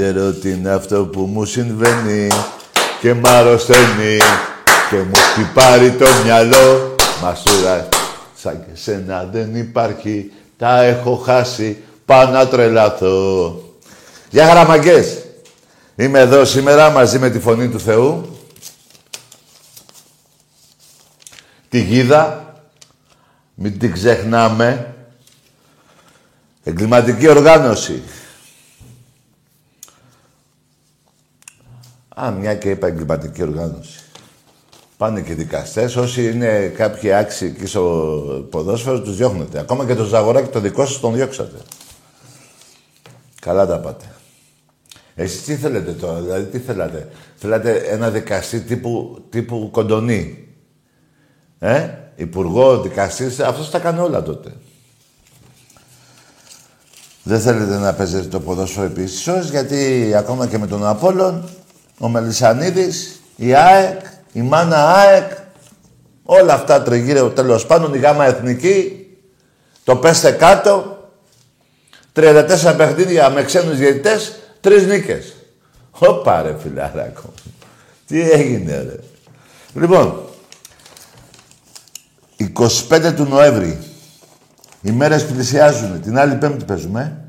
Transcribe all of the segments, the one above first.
ξέρω τι είναι αυτό που μου συμβαίνει και μ' αρρωσταίνει και μου έχει πάρει το μυαλό Μασούρα, σαν και σένα δεν υπάρχει τα έχω χάσει, πάω να τρελαθώ. Γεια χαραμαγκές. Είμαι εδώ σήμερα μαζί με τη Φωνή του Θεού. Τη Γίδα. Μην την ξεχνάμε. Εγκληματική οργάνωση. Α, μια και είπα εγκληματική οργάνωση. Πάνε και δικαστές. Όσοι είναι κάποιοι άξιοι εκεί στο ποδόσφαιρο, τους διώχνετε. Ακόμα και το Ζαγοράκι το δικό σας τον διώξατε. Καλά τα πάτε. Εσείς τι θέλετε τώρα, δηλαδή τι θέλατε; Θέλατε ένα δικαστή τύπου, τύπου κοντονή. Ε, υπουργό, δικαστής, αυτός τα κάνει όλα τότε. Δεν θέλετε να παίζετε το ποδόσφαιρο επίσης γιατί ακόμα και με τον Απόλλων, ο Μελισανίδης, η ΑΕΚ, η Μάνα ΑΕΚ, όλα αυτά τριγύρω τέλος πάντων, η Γάμα Εθνική, το πέστε κάτω, 34 παιχνίδια με ξένους διαιτητές, τρεις νίκες. Ωπα ρε φιλαράκο. Τι έγινε ρε. Λοιπόν, 25 του Νοέμβρη. Οι μέρες πλησιάζουν. Την άλλη πέμπτη παίζουμε.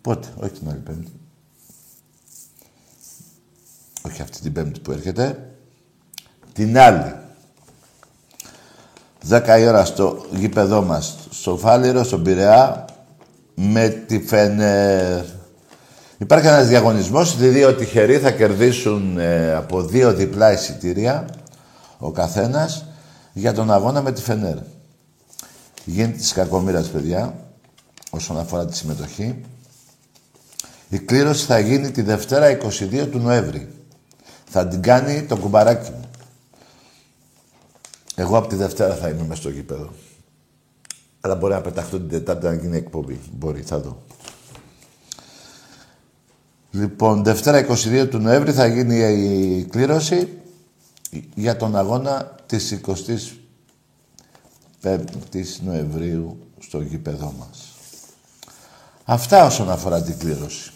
Πότε, όχι την άλλη πέμπτη. Όχι αυτή την πέμπτη που έρχεται. Την άλλη. 10 η ώρα στο γήπεδό μας, στο Φάληρο, στον Πειραιά, με τη Φενέρ. Υπάρχει ένας διαγωνισμός, οι δύο τυχεροί θα κερδίσουν ε, από δύο διπλά εισιτήρια ο καθένας για τον αγώνα με τη Φενέρ. Γίνεται της κακομήρας, παιδιά, όσον αφορά τη συμμετοχή. Η κλήρωση θα γίνει τη Δευτέρα 22 του Νοέμβρη. Θα την κάνει το κουμπαράκι μου. Εγώ από τη Δευτέρα θα είμαι μέσα στο γήπεδο. Αλλά μπορεί να πεταχτώ την Τετάρτη να γίνει εκπομπή. Μπορεί, θα δω. Λοιπόν, Δευτέρα 22 του Νοέμβρη θα γίνει η κλήρωση για τον αγώνα της 25ης Νοεμβρίου στο γήπεδό μας. Αυτά όσον αφορά την κλήρωση.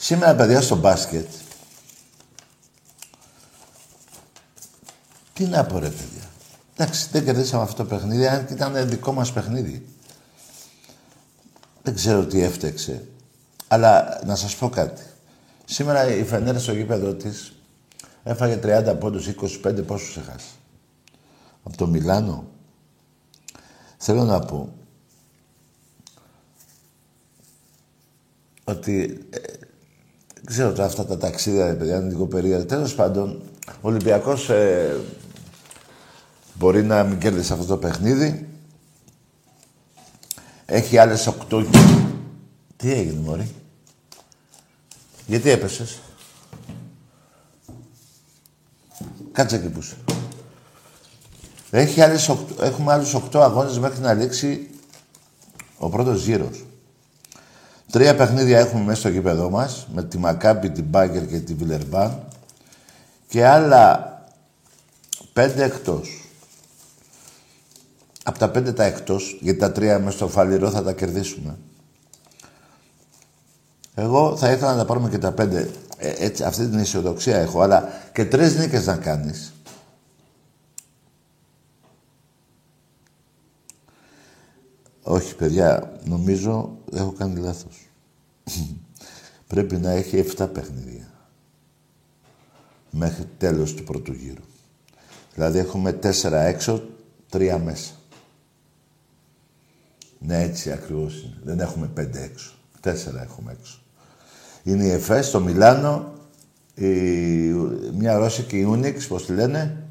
Σήμερα, παιδιά, στο μπάσκετ, τι να πω ρε παιδιά. Εντάξει, δεν κερδίσαμε αυτό το παιχνίδι, αν ήταν δικό μας παιχνίδι. Δεν ξέρω τι έφτεξε. Αλλά να σας πω κάτι. Σήμερα η Φενέρα στο γήπεδο της έφαγε 30 πόντους, 25 πόσους έχασε; Από το Μιλάνο. Θέλω να πω ότι ε, ξέρω τώρα αυτά τα ταξίδια, παιδιά, είναι λίγο περίεργα. Τέλος πάντων, ο Ολυμπιακός ε, μπορεί να μην κέρδισε αυτό το παιχνίδι. Έχει άλλες οκτώ... Τι έγινε, μωρή; Γιατί έπεσες; Κάτσε εκεί που Έχει άλλες Έχουμε άλλους οκτώ αγώνες μέχρι να λήξει ο πρώτος γύρος. Τρία παιχνίδια έχουμε μέσα στο γήπεδό μας, με τη Μακάμπη, την Μπάγκερ και τη Βιλερμπάν. Και άλλα πέντε εκτός. Από τα πέντε τα εκτός, γιατί τα τρία μέσα στο φαλιρό θα τα κερδίσουμε. Εγώ θα ήθελα να τα πάρουμε και τα πέντε. Ε, έτσι, αυτή την αισιοδοξία έχω, αλλά και τρεις νίκες να κάνεις. Όχι, παιδιά, νομίζω έχω κάνει λάθος. Πρέπει να έχει 7 παιχνίδια. Μέχρι τέλος του πρώτου γύρου. Δηλαδή έχουμε 4 έξω, 3 μέσα. Ναι, έτσι ακριβώς είναι. Δεν έχουμε 5 έξω. 4 έχουμε έξω. Είναι η ΕΦΕΣ, το Μιλάνο, η, μια Ρώσικη Unix, πώς τη λένε,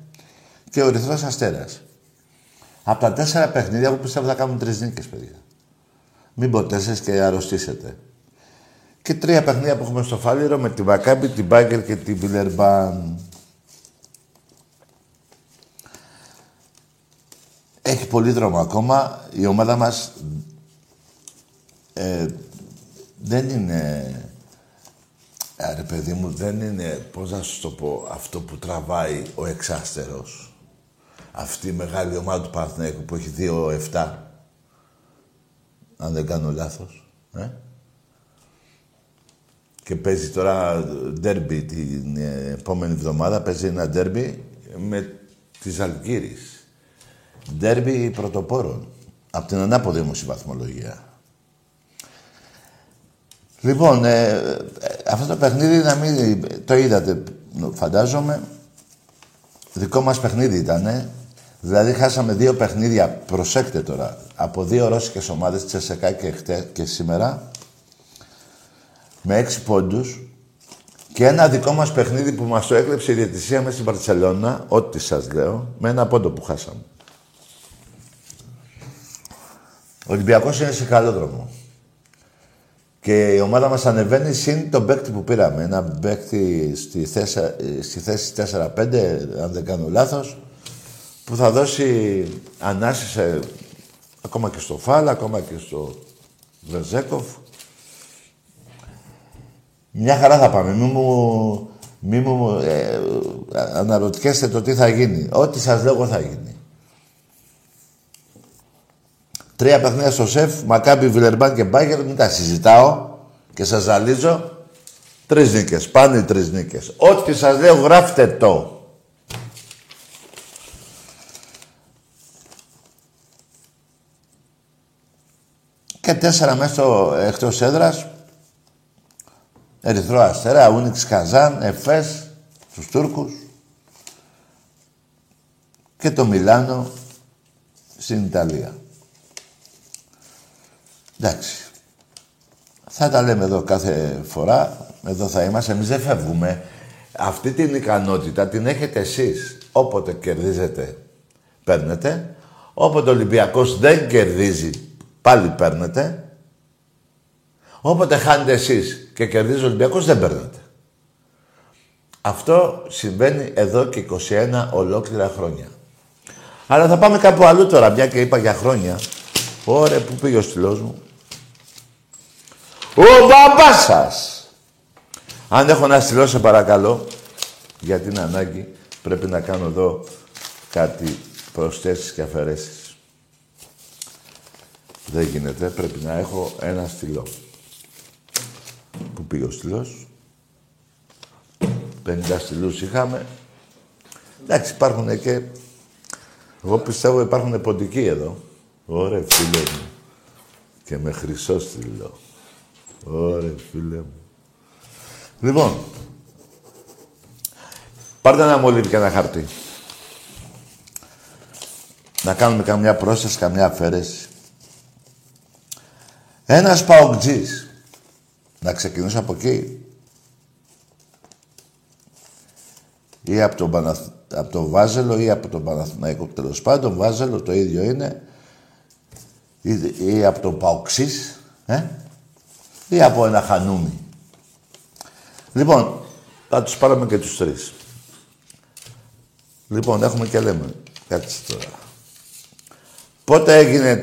και ο Ερυθρός Αστέρας. Από τα τέσσερα παιχνίδια, εγώ πιστεύω θα κάνουν τρεις νίκες, παιδιά. Μην πω τέσσερις και αρρωστήσετε. Και τρία παιχνίδια που έχουμε στο Φάληρο με τη Βακάμπη, την Μπάγκερ και την Βιλερμπάν. Έχει πολύ δρόμο ακόμα. Η ομάδα μας ε, δεν είναι Άρα, παιδί μου, δεν είναι, πώς να σου το πω, αυτό που τραβάει ο εξάστερος. Αυτή η μεγάλη ομάδα του Παναθηναϊκού που έχει 2-7. Αν δεν κάνω λάθος. Ε; και παίζει τώρα ντέρμπι την επόμενη εβδομάδα. Παίζει ένα ντέρμπι με τις Αλγύρης. Ντέρμπι πρωτοπόρων. Από την ανάποδη όμως η βαθμολογία. Λοιπόν, ε, ε, αυτό το παιχνίδι να μην... Το είδατε, φαντάζομαι. Δικό μας παιχνίδι ήταν. Δηλαδή χάσαμε δύο παιχνίδια, προσέξτε τώρα, από δύο ρώσικες ομάδες, Τσεσεκά και, χτε, και σήμερα, με έξι πόντους και ένα δικό μας παιχνίδι που μας το έκλεψε η διαιτησία μέσα στην Παρσελώνα, ό,τι σας λέω, με ένα πόντο που χάσαμε. Ο Ολυμπιακός είναι σε καλό δρόμο. Και η ομάδα μας ανεβαίνει συν τον παίκτη που πήραμε. Ένα παίκτη στη θέση, στη θέση 4-5, αν δεν κάνω λάθος, που θα δώσει ανάσης ακόμα και στο Φάλα, ακόμα και στο Βεζέκοφ. Μια χαρά θα πάμε. Μη μου, μη μου ε, αναρωτιέστε το τι θα γίνει. Ό,τι σας λέω θα γίνει. Τρία παιχνίδια στο σεφ, Μακάμπι, Βιλερμπάν και Μπάγκερ, μην τα συζητάω και σας ζαλίζω. Τρεις νίκες, πάνε οι τρεις νίκες. Ό,τι σας λέω γράφτε το. Και τέσσερα μέσα στο εκτός έδρας. Ερυθρό Αστέρα, Ούνιξ Καζάν, Εφές, στους Τούρκους. Και το Μιλάνο στην Ιταλία. Εντάξει. Θα τα λέμε εδώ κάθε φορά. Εδώ θα είμαστε. Εμείς δεν φεύγουμε. Αυτή την ικανότητα την έχετε εσείς. Όποτε κερδίζετε, παίρνετε. Όποτε ο Ολυμπιακός δεν κερδίζει, πάλι παίρνετε. Όποτε χάνετε εσείς και κερδίζει ο Ολυμπιακός, δεν παίρνετε. Αυτό συμβαίνει εδώ και 21 ολόκληρα χρόνια. Αλλά θα πάμε κάπου αλλού τώρα, μια και είπα για χρόνια. Ωραία, πού πήγε ο στυλός μου; Ο μπαμπάς σας. Αν έχω να στείλω, σε παρακαλώ, γιατί είναι ανάγκη, πρέπει να κάνω εδώ κάτι προσθέσεις και αφαιρέσεις. Δεν γίνεται, πρέπει να έχω ένα στυλό. Πού πήγε ο στυλός; 50 στυλούς είχαμε. Εντάξει, υπάρχουν και... Εγώ πιστεύω υπάρχουν ποντικοί εδώ. Ωραία, φίλε μου. Και με χρυσό στυλό. Ωραία, φίλε μου. Λοιπόν, πάρτε ένα μολύβι και ένα χαρτί. Να κάνουμε καμιά πρόσθεση, καμιά αφαίρεση. Ένας παοκτζής. Να ξεκινήσω από εκεί. Ή από τον, Παναθ... από το Βάζελο ή από τον Παναθηναϊκό. Τέλος πάντων, Βάζελο το ίδιο είναι. Ή, ή από τον Παοξής. Ε; ή από ένα χανούμι. Λοιπόν, θα τους πάρουμε και τους τρεις. Λοιπόν, έχουμε και λέμε. Κάτσε τώρα. Πότε έγινε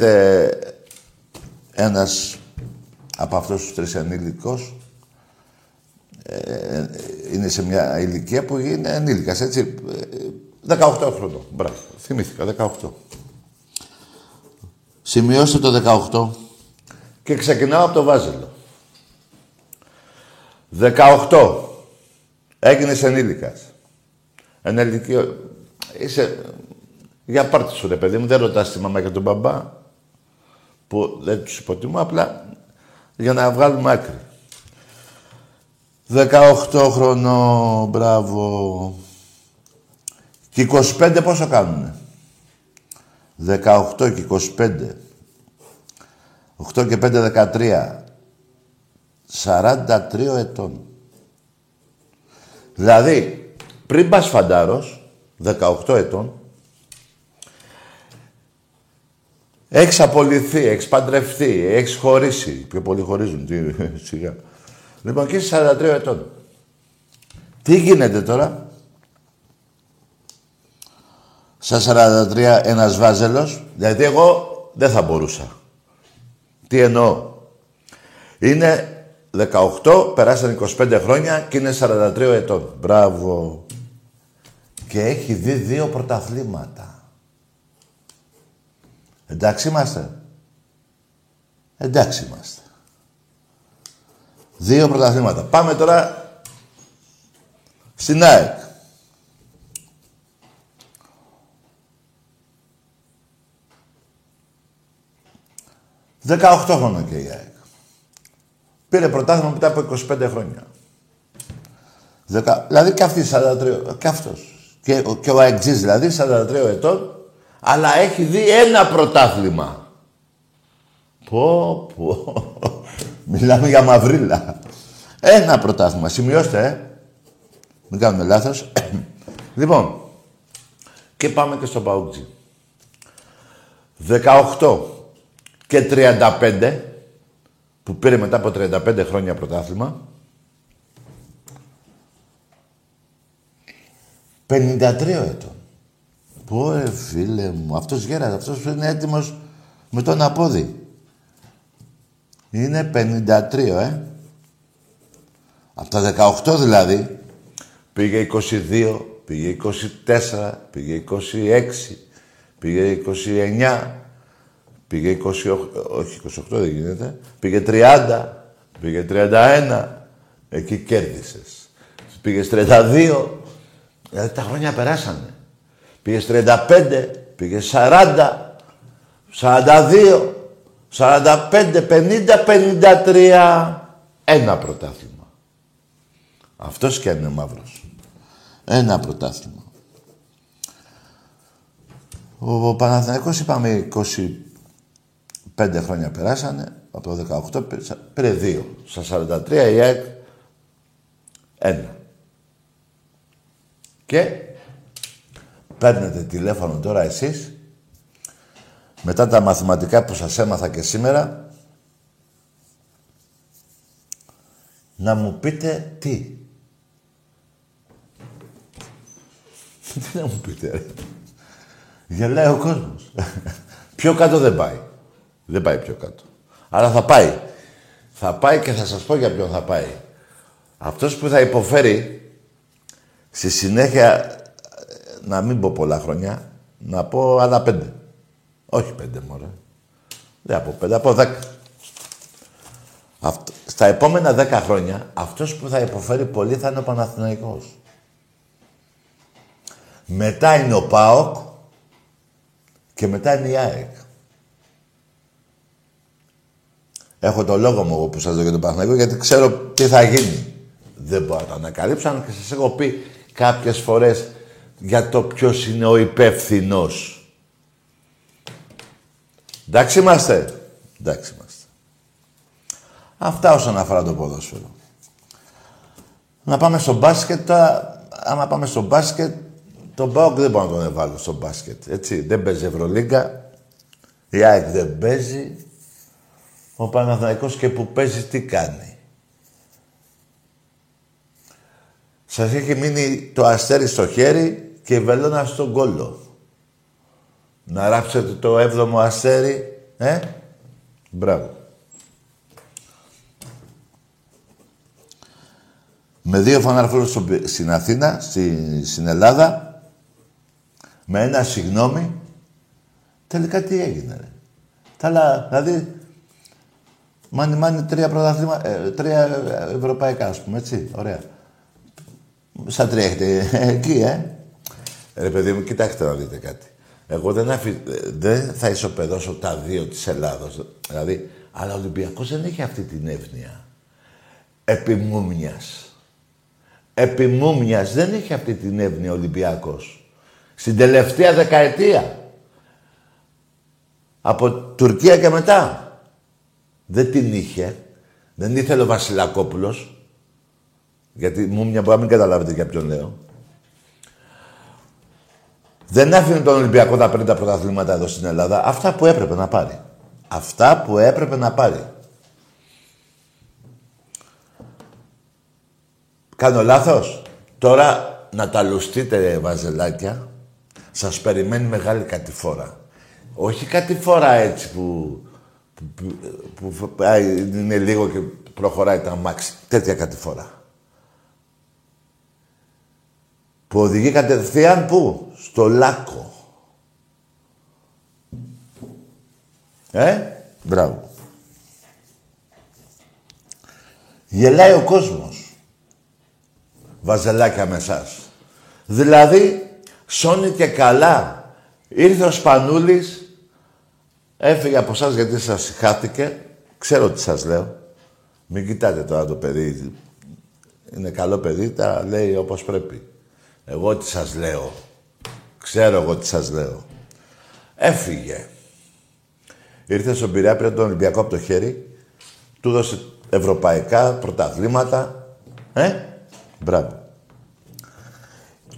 ένας από αυτούς τους τρεις ενήλικος, ε, είναι σε μια ηλικία που είναι ενήλικας, έτσι. 18 χρονών. Μπράβο. Θυμήθηκα, 18. Σημειώστε το 18 και ξεκινάω από το Βάζελο. 18. Έγινες ενήλικας. Ενήλικη... Είσαι... Για πάρτι σου ρε παιδί μου, δεν ρωτάς τη μαμά και τον μπαμπά, που δεν τους υποτιμώ, απλά για να βγάλουμε άκρη. 18 χρονών, μπράβο. Και 25 πόσο κάνουνε; 18 και 25. 8 και 5, 13. 43 ετών. Δηλαδή, πριν πας φαντάρος, 18 ετών, έχεις απολυθεί, έχεις παντρευτεί, έχεις χωρίσει. Πιο πολλοί χωρίζουν, τι, σιγά. Λοιπόν, και είσαι 43 ετών. Τι γίνεται τώρα; Στα 43 ένας βάζελος, γιατί εγώ δεν θα μπορούσα. Τι εννοώ; Είναι 18, περάσαν 25 χρόνια και είναι 43 ετών. Μπράβο. Και έχει δει δύο πρωταθλήματα. Εντάξει είμαστε. Εντάξει είμαστε. Δύο πρωταθλήματα. Πάμε τώρα στην ΑΕΚ. 18 χρόνια και η ΑΕΚ. Πήρε πρωτάθλημα μετά από 25 χρόνια. Δεκα... Δηλαδή και αυτή 43, και αυτός. Και, και ο Αεξής δηλαδή 43 ετών, αλλά έχει δει ένα πρωτάθλημα. Πω, πω. Μιλάμε για μαυρίλα. Ένα πρωτάθλημα. Σημειώστε, ε. Μην κάνουμε λάθος. λοιπόν, και πάμε και στο Παούτζι. 18 και 35, που πήρε μετά από 35 χρόνια πρωτάθλημα, 53 ετών. Πω, ε, φίλε μου, αυτός γέρας, αυτός είναι έτοιμος με τον απόδι. Είναι 53, ε. Από τα 18 δηλαδή, πήγε 22, πήγε 24, πήγε 26, πήγε 29, πήγε 28, όχι 28 δεν γίνεται, πήγε 30, πήγε 31, εκεί κέρδισες. Πήγες 32, Δηλαδή τα χρόνια περάσανε. Πήγε 35, πήγε 40, 42, 45, 50, 53. Ένα πρωτάθλημα. Αυτός και είναι μαύρος. Ένα πρωτάθλημα. Ο Παναθηναϊκός είπαμε 25 χρόνια περάσανε, από το 18 πήρε δύο. Στα 43 η ΑΕΚ ένα. Και παίρνετε τηλέφωνο τώρα εσείς, μετά τα μαθηματικά που σας έμαθα και σήμερα, να μου πείτε τι. Τι να μου πείτε, ρε. Γελάει ο κόσμος. πιο κάτω δεν πάει. Δεν πάει πιο κάτω. Αλλά θα πάει. Θα πάει και θα σας πω για ποιον θα πάει. Αυτός που θα υποφέρει Στη συνέχεια, να μην πω πολλά χρόνια, να πω άλλα πέντε. Όχι πέντε, μωρέ. Δεν από πέντε, από δέκα. Αυτό, στα επόμενα δέκα χρόνια, αυτός που θα υποφέρει πολύ θα είναι ο Παναθηναϊκός. Μετά είναι ο ΠΑΟΚ και μετά είναι η ΑΕΚ. Έχω το λόγο μου εγώ που σας λέω για τον Παναθηναϊκό γιατί ξέρω τι θα γίνει. Δεν μπορώ να το ανακαλύψω, αν και σας έχω πει κάποιες φορές για το ποιος είναι ο υπεύθυνος. Εντάξει είμαστε. Εντάξει είμαστε. Αυτά όσον αφορά το ποδόσφαιρο. Να πάμε στο μπάσκετ. Άμα πάμε στο μπάσκετ, τον Μπάουκ δεν μπορώ να τον εβάλω στο μπάσκετ. Έτσι, δεν παίζει Ευρωλίγκα. Η ΑΕΚ δεν παίζει. Ο Παναθηναϊκός και που παίζει τι κάνει; Σας έχει μείνει το αστέρι στο χέρι και η βελόνα στον κόλλο. Να ράψετε το έβδομο αστέρι, ε; Μπράβο. Με δύο φαναρφόρους στην Αθήνα, στη, στην Ελλάδα, με ένα συγγνώμη, τελικά τι έγινε, ρε. Τα άλλα, δηλαδή, μάνι μάνι τρία πρωταθλήματα, ε, τρία ευρωπαϊκά, ας πούμε, έτσι, ωραία. Σαν τρέχετε εκεί, ε. Ρε παιδί μου, κοιτάξτε να δείτε κάτι. Εγώ δεν, αφι... δεν θα ισοπεδώσω τα δύο της Ελλάδος. Δηλαδή, αλλά ο Ολυμπιακός δεν έχει αυτή την εύνοια. Επιμούμιας. Επιμούμιας δεν έχει αυτή την εύνοια ο Ολυμπιακός. Στην τελευταία δεκαετία. Από Τουρκία και μετά. Δεν την είχε. Δεν ήθελε ο Βασιλακόπουλος. Γιατί μου μια μπορεί να μην καταλάβετε για ποιον λέω. Δεν άφηνε τον Ολυμπιακό να παίρνει τα πρωταθλήματα εδώ στην Ελλάδα. Αυτά που έπρεπε να πάρει. Αυτά που έπρεπε να πάρει. Κάνω λάθος; Τώρα να τα λουστείτε βαζελάκια. Σας περιμένει μεγάλη κατηφόρα. Όχι κατηφόρα έτσι που, που, που, που είναι λίγο και προχωράει τα μάξι. Τέτοια κατηφόρα. Που οδηγεί κατευθείαν πού; Στο Λάκο. Ε, μπράβο. Γελάει ο κόσμος. Βαζελάκια με εσάς. Δηλαδή, σώνει και καλά. Ήρθε ο Σπανούλης, έφυγε από εσάς γιατί σας χάθηκε. Ξέρω τι σας λέω. Μην κοιτάτε τώρα το παιδί. Είναι καλό παιδί, τα λέει όπως πρέπει. Εγώ τι σας λέω. Ξέρω εγώ τι σας λέω. Έφυγε. Ήρθε στον Πειραιά, πήρε τον Ολυμπιακό από το χέρι. Του δώσε ευρωπαϊκά πρωταθλήματα. Ε, μπράβο.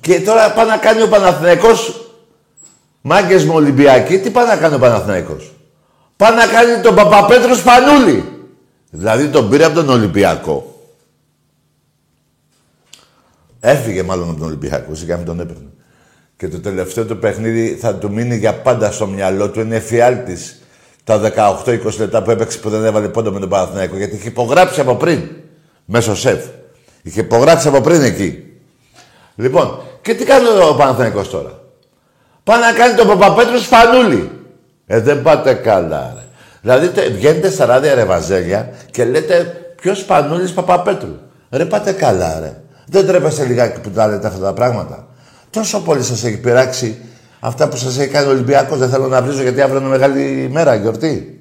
Και τώρα πάει να κάνει ο Παναθηναϊκός Μάγκες μου Ολυμπιακοί, τι πάει να κάνει ο Παναθηναϊκός; Πάει να κάνει τον Παπαπέτρος Σπανούλη. Δηλαδή τον πήρε από τον Ολυμπιακό. Έφυγε μάλλον από τον Ολυμπιακό, σιγά μην τον έπαιρνε. Και το τελευταίο του παιχνίδι θα του μείνει για πάντα στο μυαλό του. Είναι εφιάλτης τα 18-20 λεπτά που έπαιξε που δεν έβαλε πόντο με τον Παναθηναϊκό. Γιατί είχε υπογράψει από πριν. Μέσω σεφ. Είχε υπογράψει από πριν εκεί. Λοιπόν, και τι κάνει ο Παναθηναϊκός τώρα; Πάει να κάνει τον Παπαπέτρου Σπανούλη. Ε, δεν πάτε καλά, ρε. Δηλαδή, βγαίνετε στα ράδια ρε βαζέλια και λέτε ποιος Σπανούλης Παπαπέτρου; Ρε, πάτε καλά, ρε. Δεν τρέπεστε λιγάκι που τα λέτε αυτά τα πράγματα. Τόσο πολύ σας έχει πειράξει αυτά που σας έχει κάνει ο Ολυμπιακός. Δεν θέλω να βρίζω γιατί αύριο είναι μεγάλη ημέρα, γιορτή.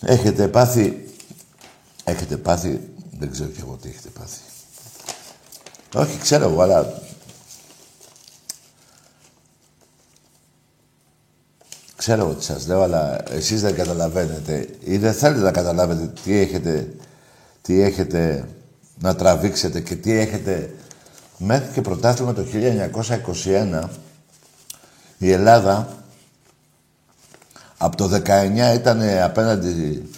Έχετε πάθει... Έχετε πάθει... Δεν ξέρω και εγώ τι έχετε πάθει. Όχι, ξέρω εγώ, αλλά... Ξέρω εγώ τι σας λέω, αλλά εσείς δεν καταλαβαίνετε ή δεν θέλετε να καταλάβετε τι έχετε, τι έχετε να τραβήξετε και τι έχετε μέχρι και πρωτάθλημα το 1921 η Ελλάδα από το 19 ήταν απέναντι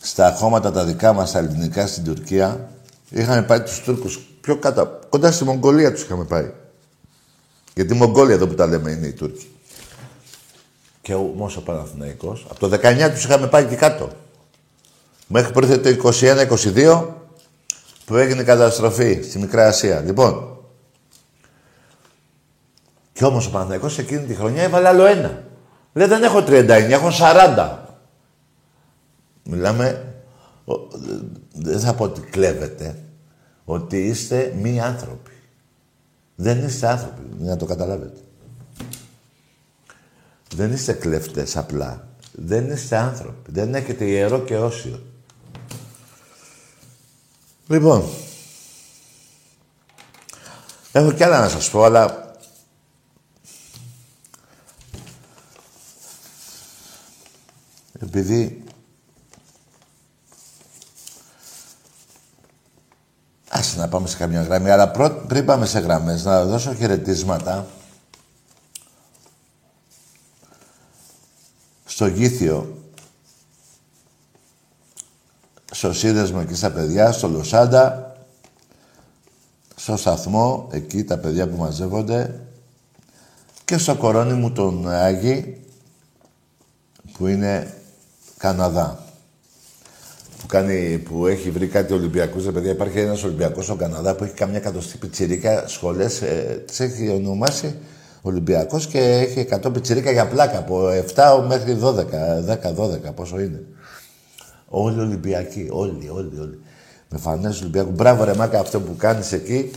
στα χώματα τα δικά μας, τα ελληνικά στην Τουρκία. Είχαν πάει τους Τούρκους πιο κάτω, κοντά στη Μογγολία τους είχαμε πάει. Γιατί η Μογγόλια εδώ που τα λέμε είναι οι Τούρκοι. Και όμως ο Παναθηναϊκός, από το 19 τους είχαμε πάει και κάτω. Μέχρι που το 21-22 που έγινε καταστροφή στη Μικρά Ασία. Λοιπόν, και όμως ο Παναθηναϊκός εκείνη τη χρονιά έβαλε άλλο ένα. Λέει δεν έχω 39, έχω 40. Μιλάμε, δεν θα πω ότι κλέβετε, ότι είστε μη άνθρωποι. Δεν είστε άνθρωποι, για να το καταλάβετε. Δεν είστε κλέφτες απλά. Δεν είστε άνθρωποι. Δεν έχετε ιερό και όσιο. Λοιπόν, έχω κι άλλα να σας πω, αλλά επειδή Άσε να πάμε σε καμιά γραμμή, αλλά πριν πάμε σε γραμμές, να δώσω χαιρετίσματα στο Γήθιο, στο σύνδεσμο εκεί στα παιδιά, στο Λοσάντα, στο σταθμό, εκεί τα παιδιά που μαζεύονται και στο κορώνι μου τον Άγη, που είναι Καναδά. Κάνει, που έχει βρει κάτι Ολυμπιακούς, ρε παιδιά, υπάρχει ένας Ολυμπιακός στον Καναδά που έχει καμιά εκατοστή πιτσιρίκα σχολές, ε, τις έχει ονομάσει Ολυμπιακός και έχει 100 πιτσιρίκα για πλάκα από 7 μέχρι 12, 10-12, πόσο είναι. Όλοι Ολυμπιακοί, όλοι, όλοι, όλοι. Με φανές Ολυμπιακού. Μπράβο ρε Μάκα αυτό που κάνεις εκεί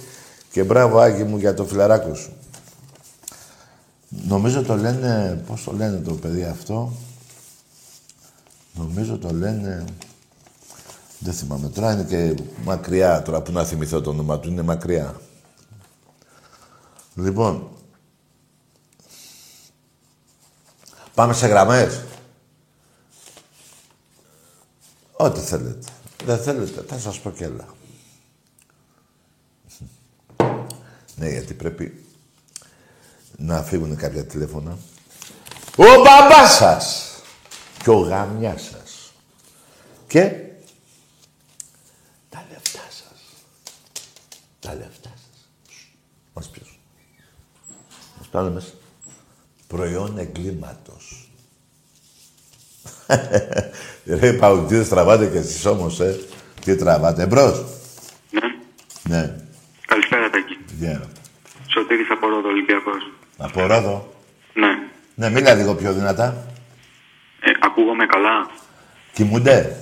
και μπράβο Άγιο μου για το φιλαράκο σου. Νομίζω το λένε, πώς το λένε το παιδί αυτό; Νομίζω το λένε... Δεν θυμάμαι τώρα, είναι και μακριά τώρα που να θυμηθώ το όνομα του, είναι μακριά. Λοιπόν, πάμε σε γραμμές. Ό,τι θέλετε. Δεν θέλετε, θα σας πω κι άλλα. ναι, γιατί πρέπει να φύγουν κάποια τηλέφωνα. Ο μπαμπάς σας και ο γαμιάς σας. Και Τα λεφτά σας. Μας ποιος. Μας πάνε μέσα. Προϊόν εγκλήματος. Ρε παουτζίδες τραβάτε και εσείς όμως, ε. Τι τραβάτε, εμπρός. Ναι. Ναι. Καλησπέρα, Τάκη. Yeah. Σωτήρης από Ρόδο, Ολυμπιακός. Από Ρόδο; Ναι. Ναι, μίλα λίγο πιο δυνατά. Ε, ακούγομαι καλά; Κοιμούνται;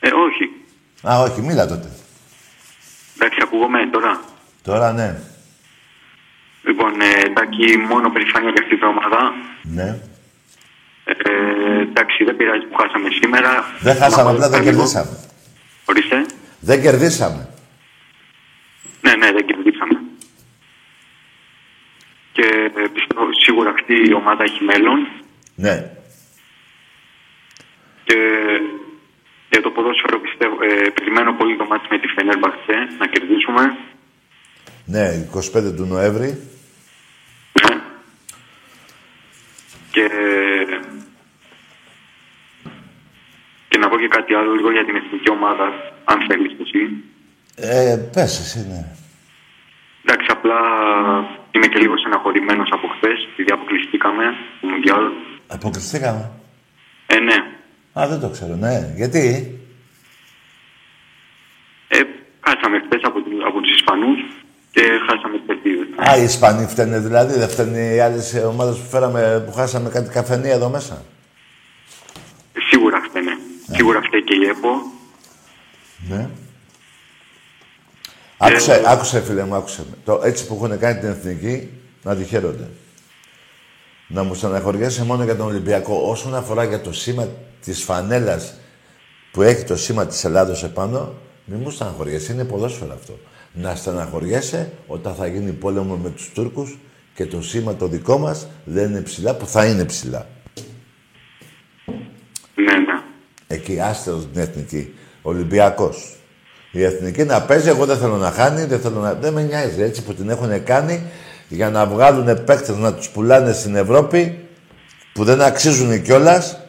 Ε, όχι. Α, όχι, μίλα τότε. Εντάξει, ακούγομαι τώρα. Τώρα ναι. Λοιπόν, ε, εντάξει, μόνο περηφάνεια για αυτή την εβδομάδα. Ναι. Ε, εντάξει, δεν πειράζει που χάσαμε σήμερα. Δεν χάσαμε, Να απλά δεν λίγο. κερδίσαμε. Ορίστε. Δεν κερδίσαμε. Ναι, ναι, δεν κερδίσαμε. Και ε, πιστεύω σίγουρα αυτή η ομάδα έχει μέλλον. Ναι. Και για το ποδόσφαιρο πιστεύω, ε, περιμένω πολύ το μάτι με τη Φενέρμπαχτσε να κερδίσουμε. Ναι, 25 του Νοέμβρη. Ναι. Και, και να πω και κάτι άλλο λίγο για την εθνική ομάδα, αν θέλεις εσύ. Ε, πες εσύ, ναι. Εντάξει, απλά είμαι και λίγο στεναχωρημένος από χθες, επειδή αποκλειστήκαμε στο Μουντιάλ. Αποκλειστήκαμε; Ε, ναι. Α, δεν το ξέρω, ναι. Γιατί; Ε, χάσαμε χθες από, του- από τους Ισπανούς και χάσαμε τις ελπίδες. Α, οι Ισπανοί φταίνε δηλαδή, δεν φταίνε οι άλλες ομάδες που φέραμε, που χάσαμε κάτι καφενεία εδώ μέσα. Σίγουρα φταίνε. Σίγουρα φταίει και η ΕΠΟ. Ναι. Άκουσε, άκουσε φίλε μου, άκουσε με. Το, έτσι που έχουν κάνει την εθνική, να τη χαίρονται. Να μου στεναχωριέσαι μόνο για τον Ολυμπιακό. Όσον αφορά για το σήμα της φανέλας που έχει το σήμα της Ελλάδος επάνω, μην μου στεναχωριέσαι. Είναι ποδόσφαιρο αυτό. Να στεναχωριέσαι όταν θα γίνει πόλεμο με τους Τούρκους και το σήμα το δικό μας δεν είναι ψηλά, που θα είναι ψηλά. Ναι, ναι. Εκεί, άστερος την εθνική. Ολυμπιακός. Η εθνική να παίζει, εγώ δεν θέλω να χάνει, δεν, θέλω να... δεν με νοιάζει έτσι που την έχουν κάνει για να βγάλουν παίκτες να τους πουλάνε στην Ευρώπη που δεν αξίζουν κιόλας.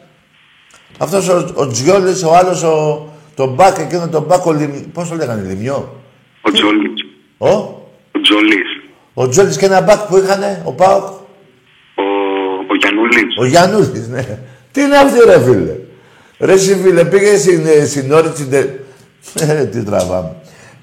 Αυτός ο, ο Τζιόλης, ο άλλος, ο, τον Μπακ, εκείνο τον Μπακ, ο Λιμ... πώς το λέγανε, Λιμιό; Ο Τζόλης. Ο, Ο Τζολής. ο Τζιόλη και ένα Μπακ που είχαν, ο Πάοκ; Ο, ο Γιαννούλης. Ο Γιαννούλης, ναι. Τι είναι αυτή ρε φίλε. Ρε εσύ φίλε, πήγε στην, ε, στην όρεξη... τε- Ε, τι τραβάμε.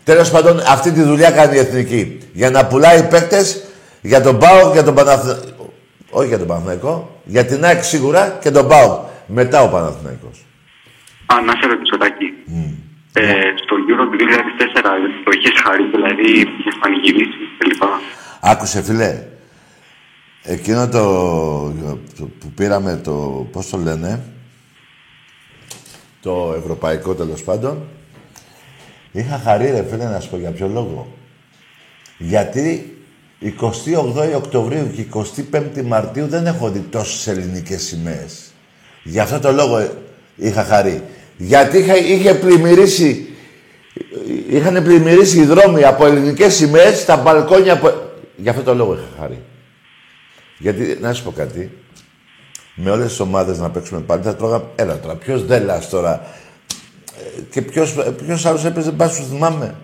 Τέλος πάντων, αυτή τη δουλειά κάνει η Εθνική. Για να πουλάει παίκτες για τον ΠΑΟΚ, για τον Παναθηναϊκό. Όχι για τον Παναθηναϊκό, για την ΑΕΚ σίγουρα και τον ΠΑΟΚ. Μετά ο Παναθηναϊκός. Α, να σε ρωτήσω, Τάκη. Ε, στο Euro του 2004 το είχες χαρεί, δηλαδή είχες πανηγυρίσει κλπ. Άκουσε φίλε, εκείνο το, το που πήραμε το, πώς το λένε, το ευρωπαϊκό τέλος πάντων, είχα χαρεί ρε φίλε να σου πω για ποιο λόγο. Γιατί 28 Οκτωβρίου και 25 Μαρτίου δεν έχω δει τόσες ελληνικές σημαίες. Γι' αυτό το λόγο ε, είχα χαρεί. Γιατί είχα, είχε πλημμυρίσει, είχαν πλημμυρίσει οι δρόμοι από ελληνικές σημαίες στα μπαλκόνια από... Γι' αυτό το λόγο είχα χαρεί. Γιατί, να σου πω κάτι, με όλες τις ομάδες να παίξουμε πάλι θα τρώγα... Έλα τώρα, ποιος δέλας τώρα; Ε, Και ποιος, ποιος άλλος έπαιζε, μπας σου θυμάμαι.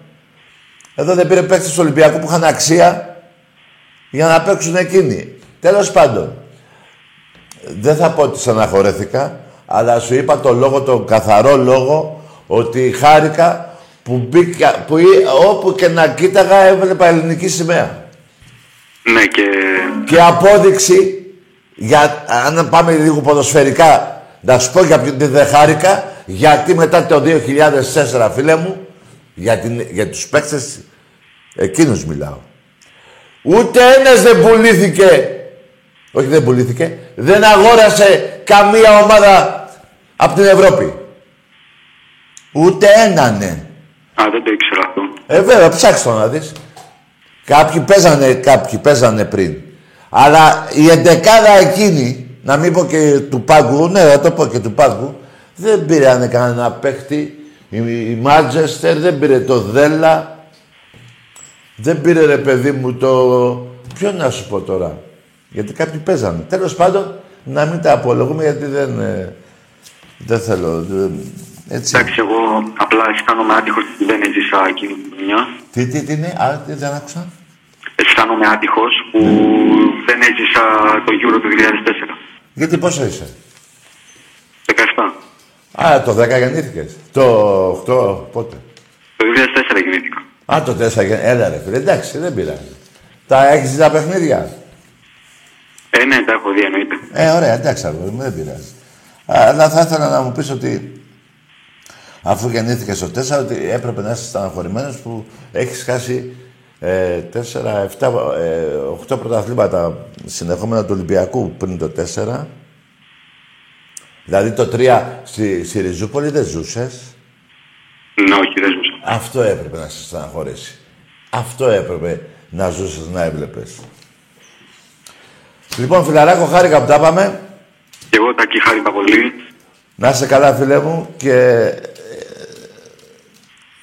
Εδώ δεν πήρε παίκτες του Ολυμπιακού που είχαν αξία για να παίξουν εκείνοι. Τέλος πάντων, δεν θα πω ότι στεναχωρέθηκα, αλλά σου είπα το λόγο, τον καθαρό λόγο, ότι χάρηκα που μπήκα, που ή- όπου και να κοίταγα έβλεπα ελληνική σημαία. Ναι, και Και απόδειξη, για, αν πάμε λίγο ποδοσφαιρικά, να σου πω για ποιον δεν χάρηκα, γιατί μετά το 2004, φίλε μου, για, την, για τους παίκτες, εκείνους μιλάω. Ούτε ένας δεν πουλήθηκε, όχι δεν πουλήθηκε, δεν αγόρασε καμία ομάδα από την Ευρώπη. Ούτε ένα, ναι. Α, δεν το ήξερα αυτό. Ε, βέβαια, ψάξτε το να δεις. Κάποιοι παίζανε, κάποιοι παίζανε πριν. Αλλά η εντεκάδα εκείνη, να μην πω και του πάγκου, ναι, θα το πω και του πάγκου, δεν πήρανε κανένα παίχτη. Η, η Μάντζεστερ δεν πήρε το Δέλα. Δεν πήρε ρε παιδί μου το... Ποιο να σου πω τώρα; Γιατί κάποιοι παίζανε. Τέλος πάντων, να μην τα απολογούμε γιατί δεν... ε, δεν θέλω. δεν- έτσι. Εντάξει, εγώ απλά αισθάνομαι άτυχος που δεν έζησα εκείνη την χρονιά. Τι, τι, τι είναι, α, τι δεν άκουσα. Αισθάνομαι άτυχος που δεν έζησα το Euro του 2004. Γιατί πόσο είσαι; 17. Α, το 10 γεννήθηκες. Το 8 πότε; Το 2004 γεννήθηκα. Α, το 4 γεννήθηκες. Έλα ρε φίλε, εντάξει, δεν πειράζει. Τα έχεις δει τα παιχνίδια; Ε, ναι, τα έχω δει εννοείται. Ε, ωραία, εντάξει, αγόρι μου, δεν πειράζει. Αλλά θα ήθελα να μου πεις ότι αφού γεννήθηκες στο 4, ότι έπρεπε να είσαι στεναχωρημένος που έχεις χάσει ε, 4, 7, ε, 8 πρωταθλήματα συνεχόμενα του Ολυμπιακού πριν το 4. Δηλαδή το 3 στη, στη Ριζούπολη δεν ζούσες. Ναι, όχι, δεν ζούσα. Αυτό έπρεπε να σε στεναχωρήσει. Αυτό έπρεπε να ζούσες, να έβλεπες. Λοιπόν, φιλαράκο, χάρηκα που τα πάμε. Και εγώ τα χάρηκα πολύ. Να είσαι καλά, φίλε μου, και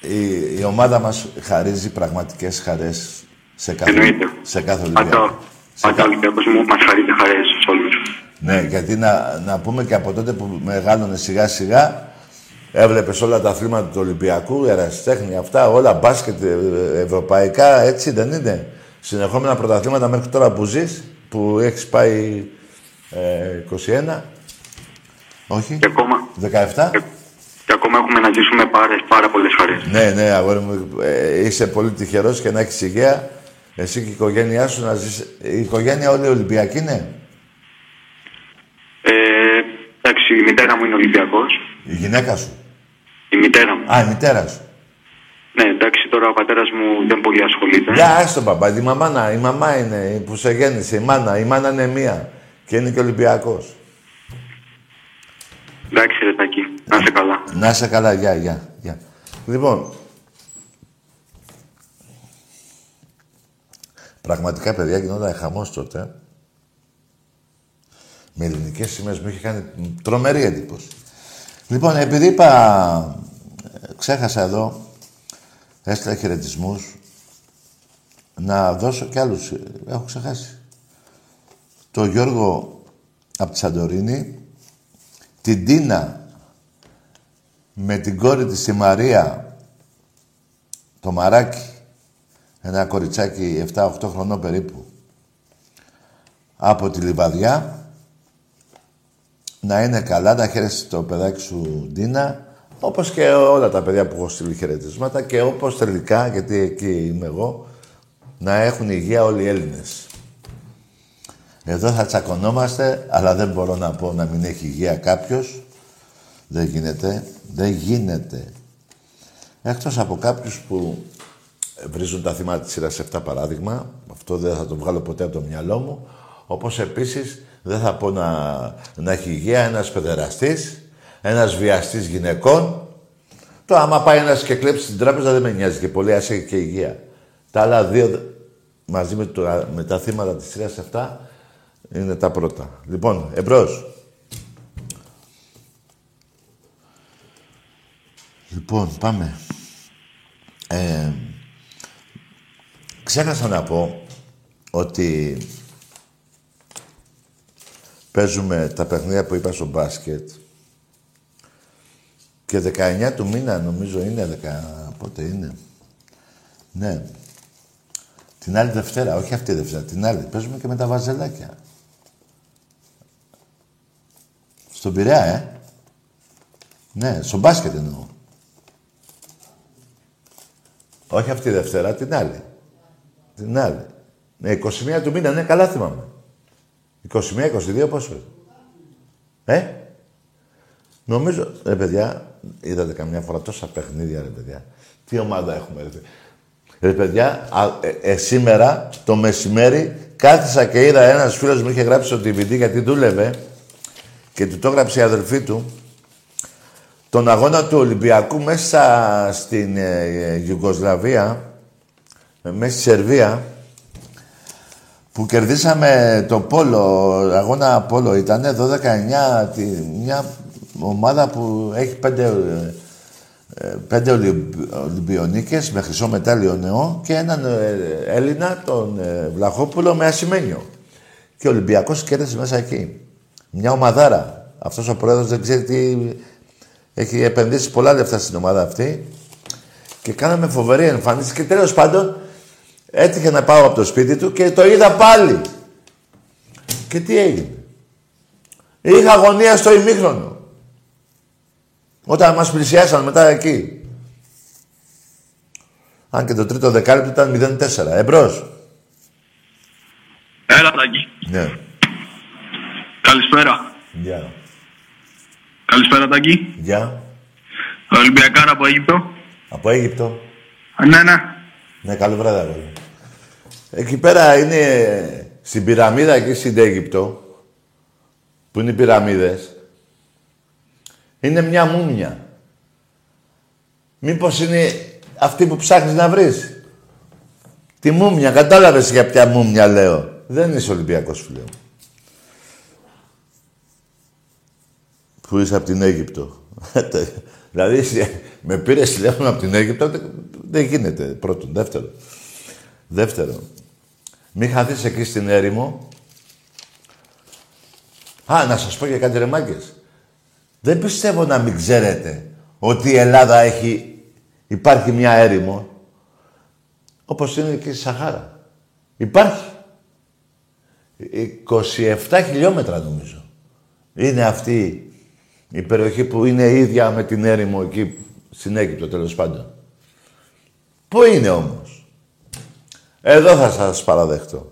ε, η, η ομάδα μας χαρίζει πραγματικές χαρές σε κάθε, Εννοείται. σε κάθε Πάντα, Ολυμπιακό. Σε πάντα ο Ολυμπιακός μου μας χαρίζει χαρές σε όλους. Ναι, γιατί να, να πούμε και από τότε που μεγάλωνε σιγά σιγά, έβλεπες όλα τα αθλήματα του Ολυμπιακού, ερασιτέχνη, αυτά, όλα μπάσκετ, ε, ευρωπαϊκά, έτσι δεν είναι. Συνεχόμενα πρωταθλήματα μέχρι τώρα που ζεις, που έχεις πάει ε, 21, όχι, Και ακόμα, 17. και, και ακόμα έχουμε να ζήσουμε πάρα, πάρα πολλές χαρές. Ναι, ναι, αγόρι μου, ε, είσαι πολύ τυχερός και να έχεις υγεία. Εσύ και η οικογένειά σου να ζεις... Η οικογένεια όλη Ολυμπιακή είναι; Ε, εντάξει, η μητέρα μου είναι Ολυμπιακός. Η γυναίκα σου; Η μητέρα μου. Α, η μητέρα σου. Ναι, εντάξει, τώρα ο πατέρας μου δεν πολύ ασχολείται. Για άστο παπά, η μαμά, να- η μαμά είναι που σε γέννησε, η μάνα. Η μάνα είναι μία. Και είναι και Ολυμπιακός. Εντάξει, ρε Τάκη, να είσαι καλά. Να είσαι καλά, γεια, γεια, γεια. Λοιπόν, πραγματικά παιδιά γινόταν χαμός τότε. Με ελληνικές σημαίες μου είχε κάνει τρομερή εντύπωση. Λοιπόν, επειδή είπα, ε, ξέχασα εδώ, έστειλα χαιρετισμούς να δώσω κι άλλους, ε, έχω ξεχάσει. Το Γιώργο από τη Σαντορίνη, την Τίνα με την κόρη της τη Μαρία, το Μαράκι, ένα κοριτσάκι 7-8 χρονών περίπου, από τη Λιβαδιά, να είναι καλά, να χαίρεσαι το παιδάκι σου Ντίνα, όπως και όλα τα παιδιά που έχω στείλει χαιρετίσματα και όπως τελικά, γιατί εκεί είμαι εγώ, να έχουν υγεία όλοι οι Έλληνες. Εδώ θα τσακωνόμαστε, αλλά δεν μπορώ να πω να μην έχει υγεία κάποιος. Δεν γίνεται. Δεν γίνεται. Εκτός από κάποιους που βρίζουν τα θύματα της σειράς 7 παράδειγμα. Αυτό δεν θα το βγάλω ποτέ από το μυαλό μου. Όπως επίσης δεν θα πω να, να έχει υγεία ένας παιδεραστής, ένας βιαστής γυναικών. Το άμα πάει ένας και κλέψει την τράπεζα δεν με νοιάζει και πολύ, ας έχει και υγεία. Τα άλλα δύο μαζί με, το, με τα θύματα της σειράς 7 είναι τα πρώτα. Λοιπόν, εμπρός. Λοιπόν, πάμε. Ε, ξέχασα να πω ότι παίζουμε τα παιχνίδια που είπα στο μπάσκετ και 19 του μήνα νομίζω είναι, 10, πότε είναι. Ναι. Την άλλη Δευτέρα, όχι αυτή η Δευτέρα, την άλλη. Παίζουμε και με τα βαζελάκια. Στον Πειραιά, ε. Ναι, στο μπάσκετ εννοώ. Όχι αυτή η Δευτέρα, την άλλη. Την άλλη. Ναι, 21 του μήνα, ναι, καλά θυμάμαι. 21-22 πόσο. Ε; Νομίζω, ρε παιδιά, είδατε καμιά φορά τόσα παιχνίδια, ρε παιδιά. Τι ομάδα έχουμε, ρε παιδιά. Ρε παιδιά, α, ε, ε, σήμερα το μεσημέρι κάθισα και είδα ένας φίλος μου είχε γράψει στο DVD γιατί δούλευε και του το έγραψε η αδελφή του τον αγώνα του Ολυμπιακού μέσα στην ε, Ιουγκοσλαβία, ε, μέσα στη Σερβία, που κερδίσαμε το πόλο, αγώνα πόλο ήταν 12-9, τη- μια ομάδα που έχει πέντε, ε, ε, πέντε Ολυμπ- Ολυμπιονίκες με χρυσό μετάλλιο νεό και έναν ε, Έλληνα, τον ε, Βλαχόπουλο, με ασημένιο. Και ο Ολυμπιακός κέρδισε μέσα εκεί. Μια ομαδάρα. Αυτός ο πρόεδρος δεν ξέρει τι... Έχει επενδύσει πολλά λεφτά στην ομάδα αυτή. Και κάναμε φοβερή εμφάνιση και τέλος πάντων έτυχε να πάω από το σπίτι του και το είδα πάλι. Και τι έγινε. Είχα αγωνία στο ημίχρονο. Όταν μας πλησιάσαν μετά εκεί. Αν και το τρίτο δεκάλεπτο ήταν 0-4. Εμπρός. Έλα, Τάκη. Ναι. Καλησπέρα. Γεια. Καλησπέρα, Τάκη. Γεια. Ολυμπιακάρα από Αίγυπτο. Από Αίγυπτο. Ναι, ναι. Ναι, καλό βράδυ, αγόρι. Εκεί πέρα είναι στην πυραμίδα εκεί στην Αίγυπτο, που είναι οι πυραμίδες, είναι μια μούμια. Μήπως είναι αυτή που ψάχνεις να βρεις; Τη μούμια, κατάλαβες για ποια μούμια λέω; Δεν είσαι Ολυμπιακός, φίλε μου. Που είσαι από την Αίγυπτο. δηλαδή, με πήρες τηλέφωνο από την Αίγυπτο, δεν γίνεται. Πρώτον. Δεύτερο. Δεύτερο. Μην χαθείς εκεί στην έρημο. Α, να σας πω για κάτι ρεμάκες. Δεν πιστεύω να μην ξέρετε ότι η Ελλάδα έχει... Υπάρχει μια έρημο όπως είναι και η Σαχάρα. Υπάρχει. 27 χιλιόμετρα νομίζω. Είναι αυτή η περιοχή που είναι ίδια με την έρημο εκεί στην Αίγυπτο τέλος πάντων. Πού είναι όμως; Εδώ θα σας παραδεχτώ.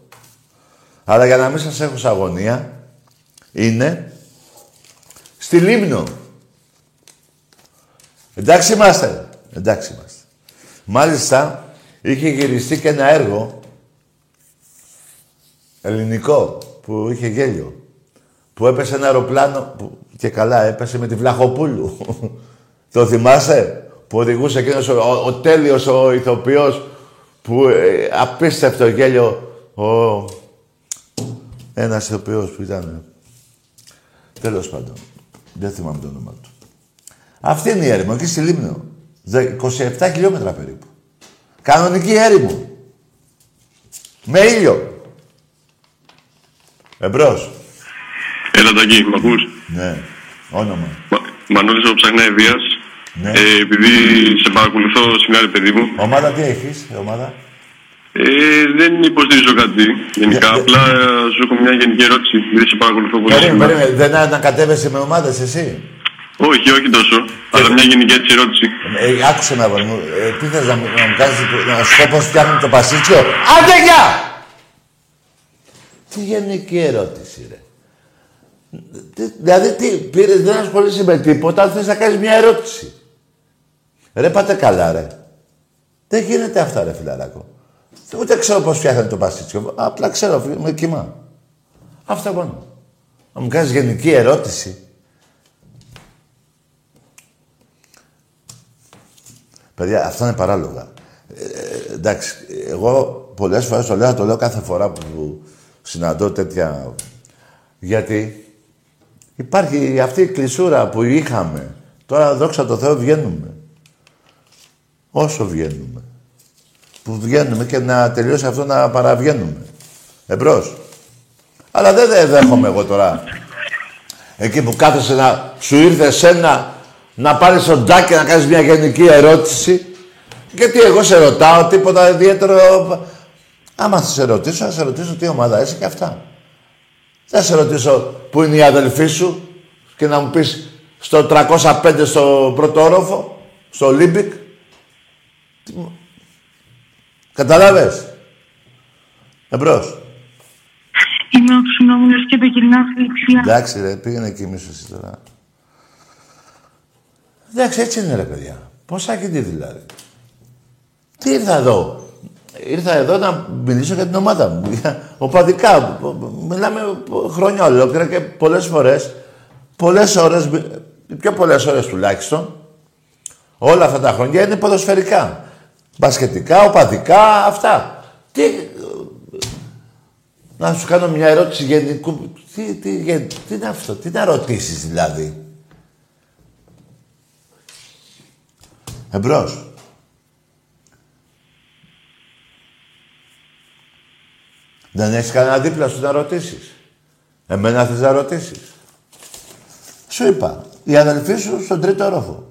Αλλά για να μην σας έχω σε αγωνία, είναι στη Λίμνο. Εντάξει είμαστε. Εντάξει είμαστε. Μάλιστα, είχε γυριστεί και ένα έργο ελληνικό που είχε γέλιο. Που έπεσε ένα αεροπλάνο που, και καλά έπεσε με τη Βλαχοπούλου. Το θυμάσαι; Που οδηγούσε εκείνος ο, ο, ο τέλειος ο ηθοποιός που ε, απίστευτο γέλιο ο... Ένας ηθοποιός που ήταν... Τέλος πάντων. Δεν θυμάμαι το όνομα του. Αυτή είναι η έρημο, εκεί στη Λίμνο. 27 χιλιόμετρα περίπου. Κανονική έρημο. Με ήλιο. Εμπρός. Έλα, Τάκη, μ' ακούς; Ναι. Όνομα. Μα, Μανώλης ο Ψαχνά Βίας. Ναι. Ε, επειδή σε παρακολουθώ συχνά, παιδί μου, Ομάδα τι έχεις, η ομάδα; ε, δεν υποστηρίζω κάτι γενικά. Για- Απλά ε, σου έχω μια γενική ερώτηση. Επειδή σε παρακολουθώ πολύ Περίμενε, συχνά. περίμενε. Δεν ανακατεύεσαι με ομάδες εσύ; Όχι, όχι τόσο. Αλλά μια γενική έτσι ερώτηση. Ε, άκουσε με, αγόρι μου. Ε, τι θες να, μου- να μου κάνεις, να σου πω πώς φτιάχνουν το πασίτσιο; Άντε, γεια! Τι γενική ερώτηση, ρε. Τι, δηλαδή, τι, πήρες, δεν ασχολείσαι με τίποτα, αν θες να κάνεις μια ερώτηση. Ρε, πάτε καλά, ρε. Δεν γίνεται αυτά, ρε, φιλαράκο. Ούτε ξέρω πώς φτιάχνει το πασίτσιο. Απλά ξέρω, φίλε, με κοιμά. Αυτό μόνο. Να μου κάνεις γενική ερώτηση. Παιδιά, αυτά είναι παράλογα. Ε, εντάξει, εγώ πολλές φορές το λέω, το λέω κάθε φορά που συναντώ τέτοια... Γιατί υπάρχει αυτή η κλεισούρα που είχαμε. Τώρα, δόξα τω Θεώ, βγαίνουμε. Όσο βγαίνουμε. Που βγαίνουμε και να τελειώσει αυτό να παραβγαίνουμε. Εμπρός. Αλλά δεν δε- δέχομαι εγώ τώρα. Εκεί που κάθεσαι να σου ήρθε σένα να πάρεις τον τάκι να κάνεις μια γενική ερώτηση. Γιατί εγώ σε ρωτάω τίποτα ιδιαίτερο. Άμα θα σε ρωτήσω, θα σε ρωτήσω τι ομάδα είσαι και αυτά. Δεν θα σε ρωτήσω πού είναι η αδελφή σου και να μου πεις στο 305 στο πρώτο όροφο, στο Ολύμπικ. Τι μου- Καταλάβες. Εμπρός. Είμαι ο Ξυνόμιλος και επικοινωνώ φιλιξία. Εντάξει ρε, πήγαινε εκεί μίσο εσύ τώρα. Εντάξει, έτσι είναι ρε παιδιά. Πόσα και τι δηλαδή. Τι ήρθα εδώ. Ήρθα εδώ να μιλήσω για την ομάδα μου. Για- Οπαδικά. Μιλάμε χρόνια ολόκληρα και πολλές φορές, πολλές ώρες, οι πιο πολλές ώρες τουλάχιστον, όλα αυτά τα χρόνια είναι ποδοσφαιρικά. Μπασκετικά, οπαδικά, αυτά. Τι, να σου κάνω μια ερώτηση γενικού. Τι, τι, γεν- τι είναι αυτό, τι να ρωτήσεις δηλαδή. Εμπρός. Δεν έχεις κανένα δίπλα σου να ρωτήσεις. Εμένα θες να ρωτήσεις. Σου είπα, η αδελφή σου στον τρίτο όροφο.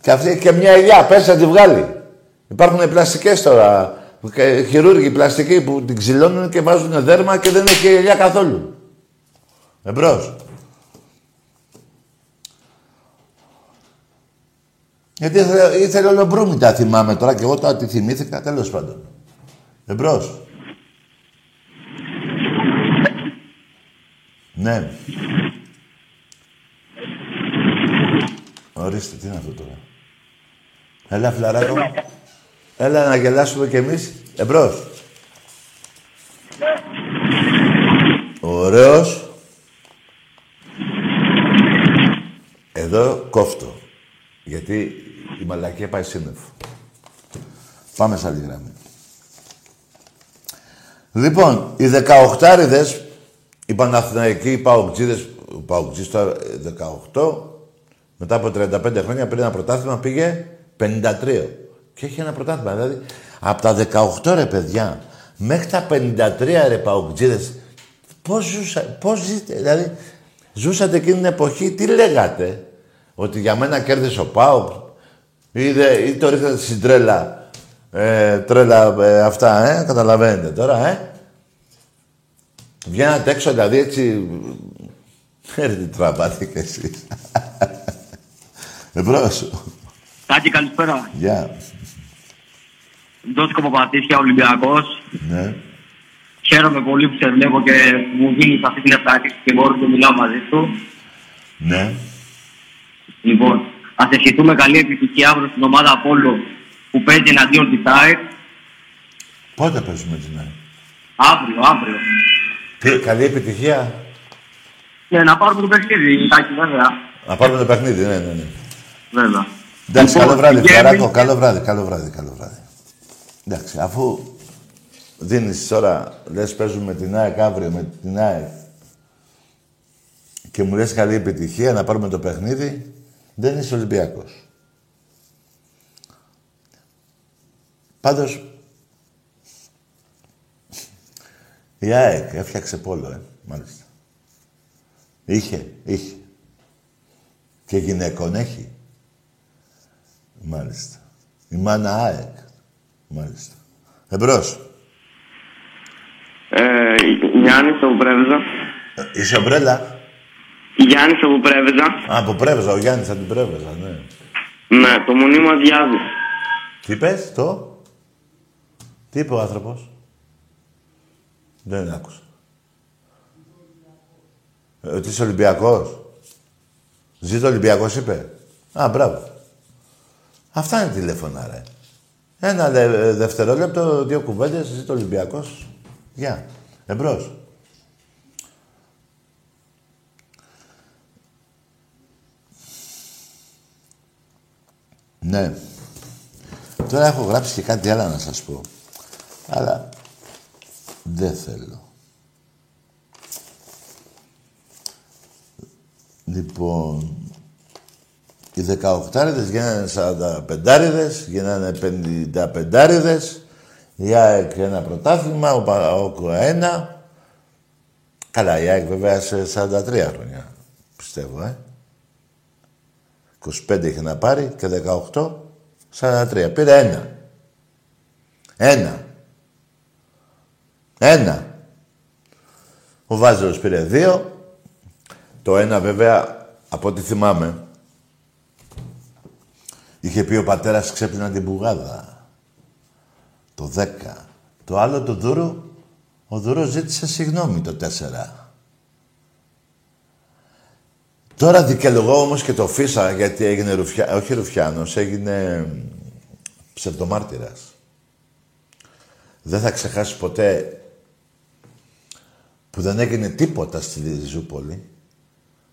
Και αυτή έχει και μια ηλιά, πες να τη βγάλει. Υπάρχουν πλαστικές τώρα, και χειρούργοι πλαστικοί που την ξυλώνουν και βάζουν δέρμα και δεν έχει ηλιά καθόλου. Εμπρός. Γιατί ήθελε, ήθελε όλο τα θυμάμαι τώρα και εγώ τώρα τη θυμήθηκα, τέλος πάντων. Εμπρός. Ναι. Ορίστε, τι είναι αυτό τώρα. Έλα, φιλαράκο. Έλα να γελάσουμε κι εμείς. Εμπρός. Ωραίος. Εδώ κόφτω. Γιατί η μαλακία πάει σύννεφο. Πάμε σε άλλη γραμμή. Λοιπόν, οι 18άριδες, οι Παναθηναϊκοί, οι Παοκτζίδες, ο Παοκτζής τώρα 18, μετά από 35 χρόνια πήρε ένα πρωτάθλημα, πήγε 53. Και έχει ένα πρωτάθλημα. Δηλαδή, από τα 18 ρε παιδιά, μέχρι τα 53 ρε Παοκτζίδες, πώς, ζούσα, πώς ζείτε, δηλαδή, ζούσατε εκείνη την εποχή, τι λέγατε, ότι για μένα κέρδισε ο Πάοκ, ή, δε, ή το ρίχνατε στην τρέλα, ε, τρέλα ε, αυτά, ε, καταλαβαίνετε τώρα, ε. Βγαίνατε έξω, δηλαδή έτσι... Έρθει τραπάτη κι εσείς. Εμπρός. Τάκη, καλησπέρα. Γεια. Ντότικο Παπατήσια, Ολυμπιακός. Ναι. Χαίρομαι πολύ που σε βλέπω και μου δίνεις αυτή την ευχαρίστηση και μπορώ να μιλάω μαζί σου. Ναι. Λοιπόν, ας ευχηθούμε καλή επιτυχία αύριο στην ομάδα Απόλλω που παίζει εναντίον της ΑΕΚ. Πότε παίζουμε την ΑΕΚ; Αύριο, αύριο. Τι, καλή επιτυχία; Ναι, να πάρουμε το παιχνίδι, Τάκη, βέβαια. Να πάρουμε το παιχνίδι, ναι, ναι, ναι. Βέβαια. Εντάξει, Λοιπόν, καλό βράδυ, πηγαίνει- Φλαράκο. Καλό βράδυ, καλό βράδυ, καλό βράδυ. Εντάξει, αφού δίνεις τώρα, λες παίζουμε με την ΑΕΚ αύριο, με την ΑΕΚ και μου λες καλή επιτυχία να πάρουμε το παιχνίδι, δεν είσαι Ολυμπιακός. Πάντως, η ΑΕΚ έφτιαξε πόλο, ε, μάλιστα. Είχε, είχε. Και γυναικών έχει. Μάλιστα. Η μάνα ΑΕΚ. Μάλιστα. Εμπρός. Ε, Γιάννης από Πρέβεζα. Ε, Είσαι ομπρέλα. Γιάννης από Πρέβεζα. Α, από Πρέβεζα, ο Γιάννης από την Πρέβεζα, ναι. Ναι, το μονίμο αδειάζει. Τι πες, το; Τι είπε ο άνθρωπος; Δεν άκουσα. Ε, ότι είσαι Ολυμπιακός. Ζήτω Ολυμπιακός είπε. Α, μπράβο. Αυτά είναι τηλέφωνα, ρε. Ένα δε- δευτερόλεπτο, δύο κουβέντες, ζήτω Ολυμπιακός. Γεια. Εμπρός. Ναι. Τώρα έχω γράψει και κάτι άλλο να σας πω. Αλλά δεν θέλω. Λοιπόν, οι 18 γίνανε 45 γίνανε 55 η ΑΕΚ ένα πρωτάθλημα, ο Παόκο ένα. Καλά, η ΑΕΚ βέβαια σε 43 χρόνια, πιστεύω, ε. 25 είχε να πάρει και 18, 43. Πήρε ένα. Ένα. Ένα. Ο Βάζελος πήρε δύο. Το ένα βέβαια, από ό,τι θυμάμαι, είχε πει ο πατέρας ξέπλυνα την πουγάδα. Το 10. Το άλλο το Δούρο, ο Δούρος ζήτησε συγγνώμη το 4. Τώρα δικαιολογώ όμως και το Φίσα γιατί έγινε ρουφιά... όχι ρουφιάνος, έγινε μ, ψευδομάρτυρας. Δεν θα ξεχάσει ποτέ που δεν έγινε τίποτα στη Ζούπολη.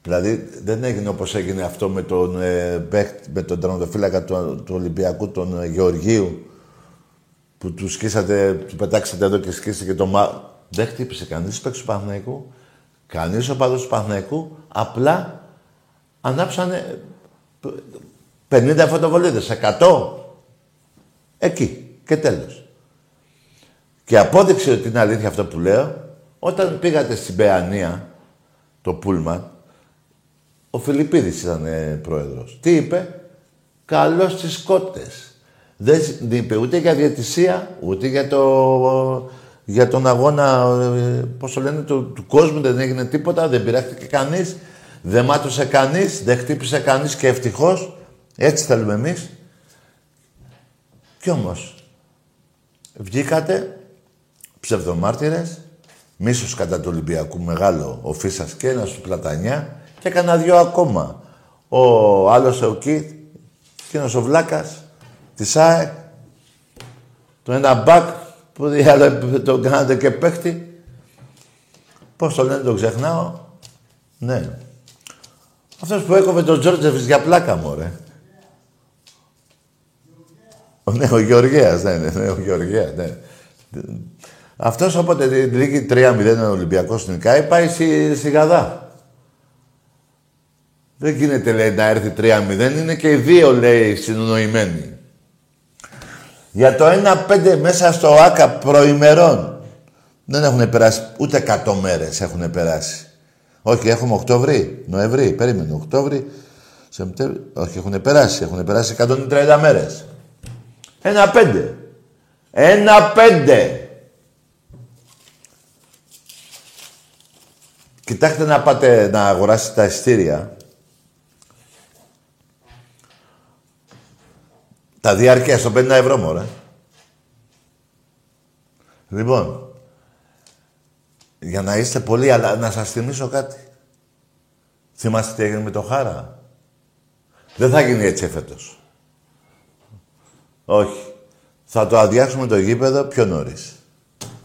Δηλαδή δεν έγινε όπως έγινε αυτό με τον, ε, παίκτη- με τον τερματοφύλακα του, του Ολυμπιακού, τον ε, Γεωργίου, που του σκίσατε, του πετάξατε εδώ και σκίσατε και το μα... Δεν χτύπησε κανείς παίκτης του Παναθηναϊκού. Κανείς οπαδός του Παναθηναϊκού. Απλά ανάψανε 50 φωτοβολίδες, 100. Εκεί. Και τέλος. Και απόδειξε ότι είναι αλήθεια αυτό που λέω, όταν πήγατε στην Παιανία, το Πούλμαν, ο Φιλιππίδης ήταν ε, πρόεδρος. Τι είπε, καλώς τις κότες. Δεν σ- δεν είπε ούτε για διαιτησία, ούτε για, το, για τον αγώνα, ε, πώς το λένε, του, του κόσμου. Δεν έγινε τίποτα, δεν πειράχτηκε κανείς, δεν μάτωσε κανείς, δεν χτύπησε κανείς και ευτυχώς. Έτσι θέλουμε εμείς. Κι όμως, βγήκατε ψευδομάρτυρες, μίσος κατά του Ολυμπιακού μεγάλο ο Φίσας και ένας του Πλατανιά και έκανα δυο ακόμα. Ο άλλος ο Κιτ, εκείνος ο Βλάκας, της ΑΕΚ, το ένα μπακ που διάλε- τον κάνατε και παίχτη. Πώς το λένε, το ξεχνάω. Ναι. Αυτός που έκοβε τον Τζόρτζεφης για πλάκα μου, ρε. Ο, ναι, ο Γεωργέας, ναι, ναι, ναι, ο Γεωργέας, ναι. Αυτός όποτε τη λίγη 3-0 ο Ολυμπιακός στην ΚΑΗ πάει στη, στη Γαδά. Δεν γίνεται, λέει, να έρθει 3-0. Είναι και οι δύο, λέει, συνονοημένοι. Για το 1-5 μέσα στο ΆΚΑ προημερών. Δεν έχουν περάσει ούτε 100 μέρες έχουν περάσει. Όχι, έχουμε Οκτώβρη, Νοεμβρή, περίμενε. Οκτώβρη, Σεπτέμβρη. Όχι, έχουν περάσει. Έχουν περάσει 130 μέρες. Ένα πέντε. Ένα πέντε. Κοιτάξτε να πάτε να αγοράσετε τα ειστήρια. Τα διάρκεια στο 50 ευρώ, μωρέ. Λοιπόν, για να είστε πολύ, αλλά να σας θυμίσω κάτι. Θυμάστε τι έγινε με το Χάρα. Δεν θα γίνει έτσι φέτος. Όχι. Θα το αδειάσουμε το γήπεδο πιο νωρίς.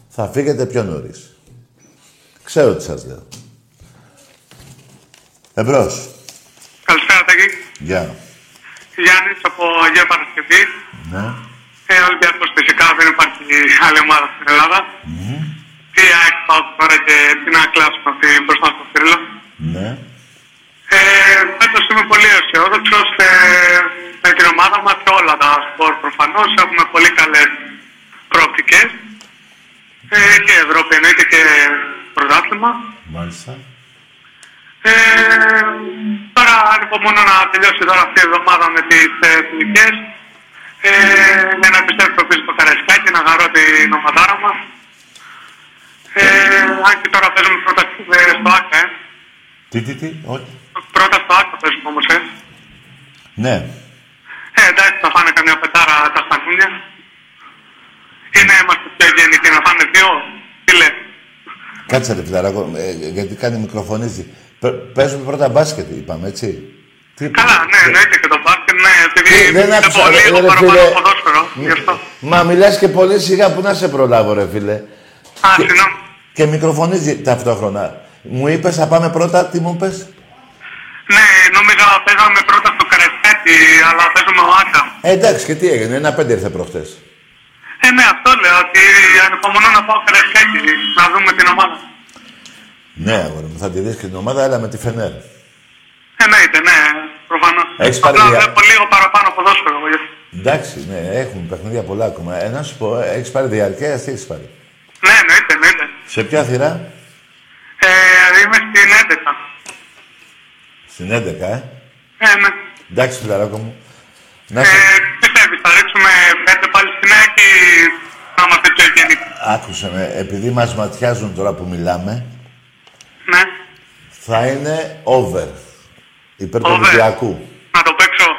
Θα φύγετε πιο νωρίς. Ξέρω τι σας λέω. Εμπρός. Καλησπέρα, Τάκη. Γεια. Γιάννης από Αγία Παρασκευή. Ναι. Ε, Ολυμπιακός φυσικά δεν υπάρχει άλλη ομάδα στην Ελλάδα. Τι ΑΕΚ πάω τώρα και τι να κλάσουμε αυτή μπροστά στο θρύλο. Ναι. Ε, φέτος είμαι πολύ αισιόδοξος ε, με την ομάδα μας και όλα τα σπορ προφανώς. Έχουμε πολύ καλές προοπτικές. Ε, και Ευρώπη εννοείται και πρωτάθλημα. Μάλιστα. Ε, τώρα ανυπομονώ να τελειώσει τώρα αυτή η εβδομάδα με τις ε, εθνικές. Ε, για να επιστρέψω πίσω στο Καραϊσκάκι, να χαρώ την ομαδάρα μας. Ε, αν και τώρα παίζουμε πρώτα ε, στο ΆΚΑ, ε. Τι, τι, τι, όχι. Πρώτα στο ΆΚΑ παίζουμε όμως, ε. Ναι. Ε, εντάξει, θα φάνε καμιά πετάρα τα στανούνια. Ή να είμαστε πιο γενικοί, να φάνε δύο. Τι λέει. Κάτσε ρε φιλαράκο, ε, γιατί κάνει μικροφωνίζει. Πε- Παίζουμε πρώτα μπάσκετ, είπαμε, έτσι. Τι Καλά, ναι, εννοείται και το μπάσκετ, ναι, επειδή Τι, δεν είναι άκουσα, πολύ ρε, λίγο ρε, παραπάνω φίλε. ποδόσφαιρο, γι' αυτό. Μα μιλάς και πολύ σιγά που να σε προλάβω, ρε φίλε. Α, συγγνώμη. Και μικροφωνίζει ταυτόχρονα. Μου είπες θα πάμε πρώτα, τι μου είπες. Ναι, νόμιζα παίζαμε πρώτα στο Καραϊσκάκι, αλλά παίζουμε ο Άκα. Ε, εντάξει, και τι έγινε, ένα πέντε ήρθε προχτές. Ε, ναι, αυτό λέω. Ότι ανυπομονώ να πάω Φενερμπέκη, να δούμε την ομάδα. Ναι, αγόρι μου, θα τη δεις και την ομάδα, αλλά με τη Φενέρ. Εννοείται, ναι, προφανώς. Έχεις πάρει. Απλά βλέπω λίγο παραπάνω από ποδόσφαιρο. Εντάξει, ναι, έχουμε παιχνίδια πολλά ακόμα. Ε, να σου πω, ε, έχεις πάρει διαρκέας, τι έχεις πάρει; Ναι, εννοείται, εννοείται. Σε ποια θηρά, ε, Είμαι στην 11. Στην 11, ε; Ε, ναι. Εντάξει, φιλαράκο μου. Να ε, σε... ε, πιστεύεις, θα ρίξουμε 5 συνέχεια θα είμαστε πιο ευγενικοί. Άκουσε με, επειδή μας ματιάζουν τώρα που μιλάμε, ναι. θα είναι over. Υπέρ του Ολυμπιακού. Να το παίξω.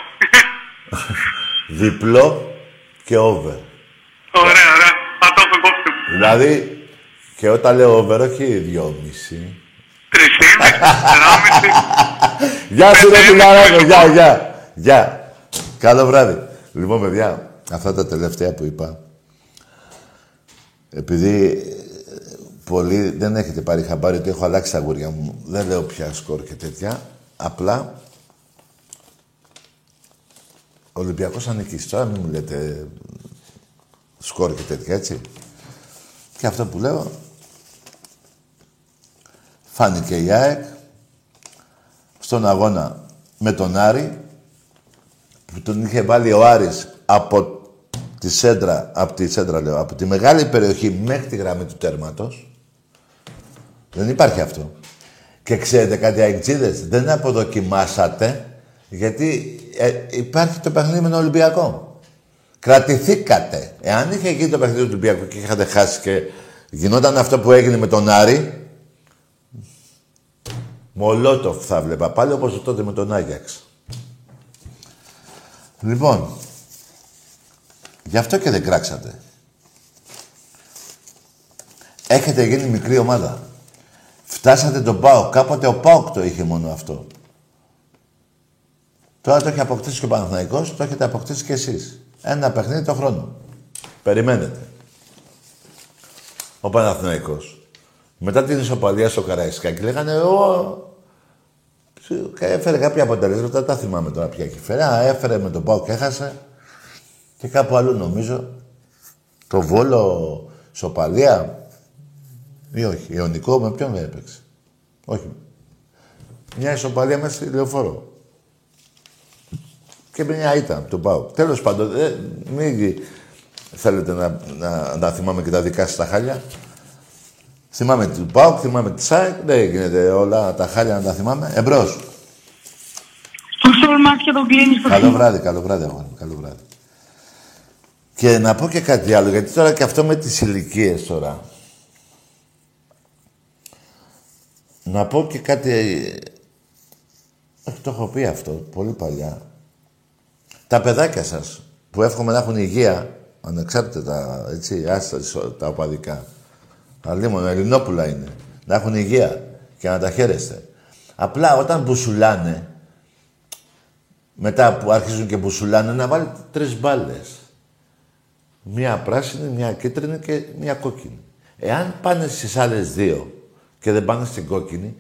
Διπλό και over. Ωραία, ωραία. Θα το έχω υπόψη μου. Δηλαδή, και όταν λέω over, όχι δυόμιση. Τρισήμιση, τεσσεράμιση. Γεια σου, ρε Γεια, γεια. Γεια. Καλό βράδυ. Λοιπόν, παιδιά, αυτά τα τελευταία που είπα, επειδή ε, πολλοί δεν έχετε πάρει χαμπάρι ότι έχω αλλάξει τα γούρια μου, δεν λέω πια σκορ και τέτοια, απλά ο Ολυμπιακός θα νικήσει. Τώρα μην μου λέτε σκορ και τέτοια, έτσι. Και αυτό που λέω, φάνηκε η ΑΕΚ στον αγώνα με τον Άρη που τον είχε βάλει ο Άρης από τη σέντρα, από τη σέντρα λέω, από τη μεγάλη περιοχή μέχρι τη γραμμή του τέρματος. Δεν υπάρχει αυτό. Και ξέρετε κάτι αεξίδες, δεν αποδοκιμάσατε γιατί ε, υπάρχει το παιχνίδι με τον Ολυμπιακό. Κρατηθήκατε. Εάν είχε γίνει το παιχνίδι του Ολυμπιακού και είχατε χάσει και γινόταν αυτό που έγινε με τον Άρη, Μολότοφ θα βλέπα πάλι όπως τότε με τον Άγιαξ. Λοιπόν, γι' αυτό και δεν κράξατε. Έχετε γίνει μικρή ομάδα. Φτάσατε τον ΠΑΟΚ. Κάποτε ο ΠΑΟΚ το είχε μόνο αυτό. Τώρα το έχει αποκτήσει και ο Παναθηναϊκός, το έχετε αποκτήσει και εσείς. Ένα παιχνίδι το χρόνο. Περιμένετε. Ο Παναθηναϊκός. Μετά την ισοπαλία στο Καραϊσκάκι λέγανε ο... Έφερε κάποια αποτελέσματα, τα θυμάμαι τώρα πια και φέρε. Α, έφερε με τον Πάο και έχασε. Και κάπου αλλού νομίζω. Το Βόλο, Σοπαλία. Ή όχι, Ιωνικό, με ποιον δεν έπαιξε. Όχι. Μια ισοπαλία μέσα στη λεωφόρο. Και μια ήταν του Πάου. Τέλος πάντων, ε, μην θέλετε να, να, να θυμάμαι και τα δικά σας τα χάλια. Θυμάμαι του Πάουκ, θυμάμαι τη ΣΑΕΚ. Δεν γίνεται όλα τα χάλια να τα θυμάμαι. Εμπρός. Στο μάτια τον κλείνεις στο Καλό βράδυ, καλό βράδυ, αγόρι μου. Καλό βράδυ. Και να πω και κάτι άλλο, γιατί τώρα και αυτό με τις ηλικίες τώρα. Να πω και κάτι... Όχι, το έχω πει αυτό πολύ παλιά. Τα παιδάκια σας, που εύχομαι να έχουν υγεία, ανεξάρτητα τα, έτσι, άστα, τα οπαδικά. Αλλήμον, Ελληνόπουλα είναι. Να έχουν υγεία και να τα χαίρεστε. Απλά όταν μπουσουλάνε, μετά που αρχίζουν και μπουσουλάνε, να βάλει τρεις μπάλες. Μία πράσινη, μία κίτρινη και μία κόκκινη. Εάν πάνε στις άλλες δύο και δεν πάνε στην κόκκινη,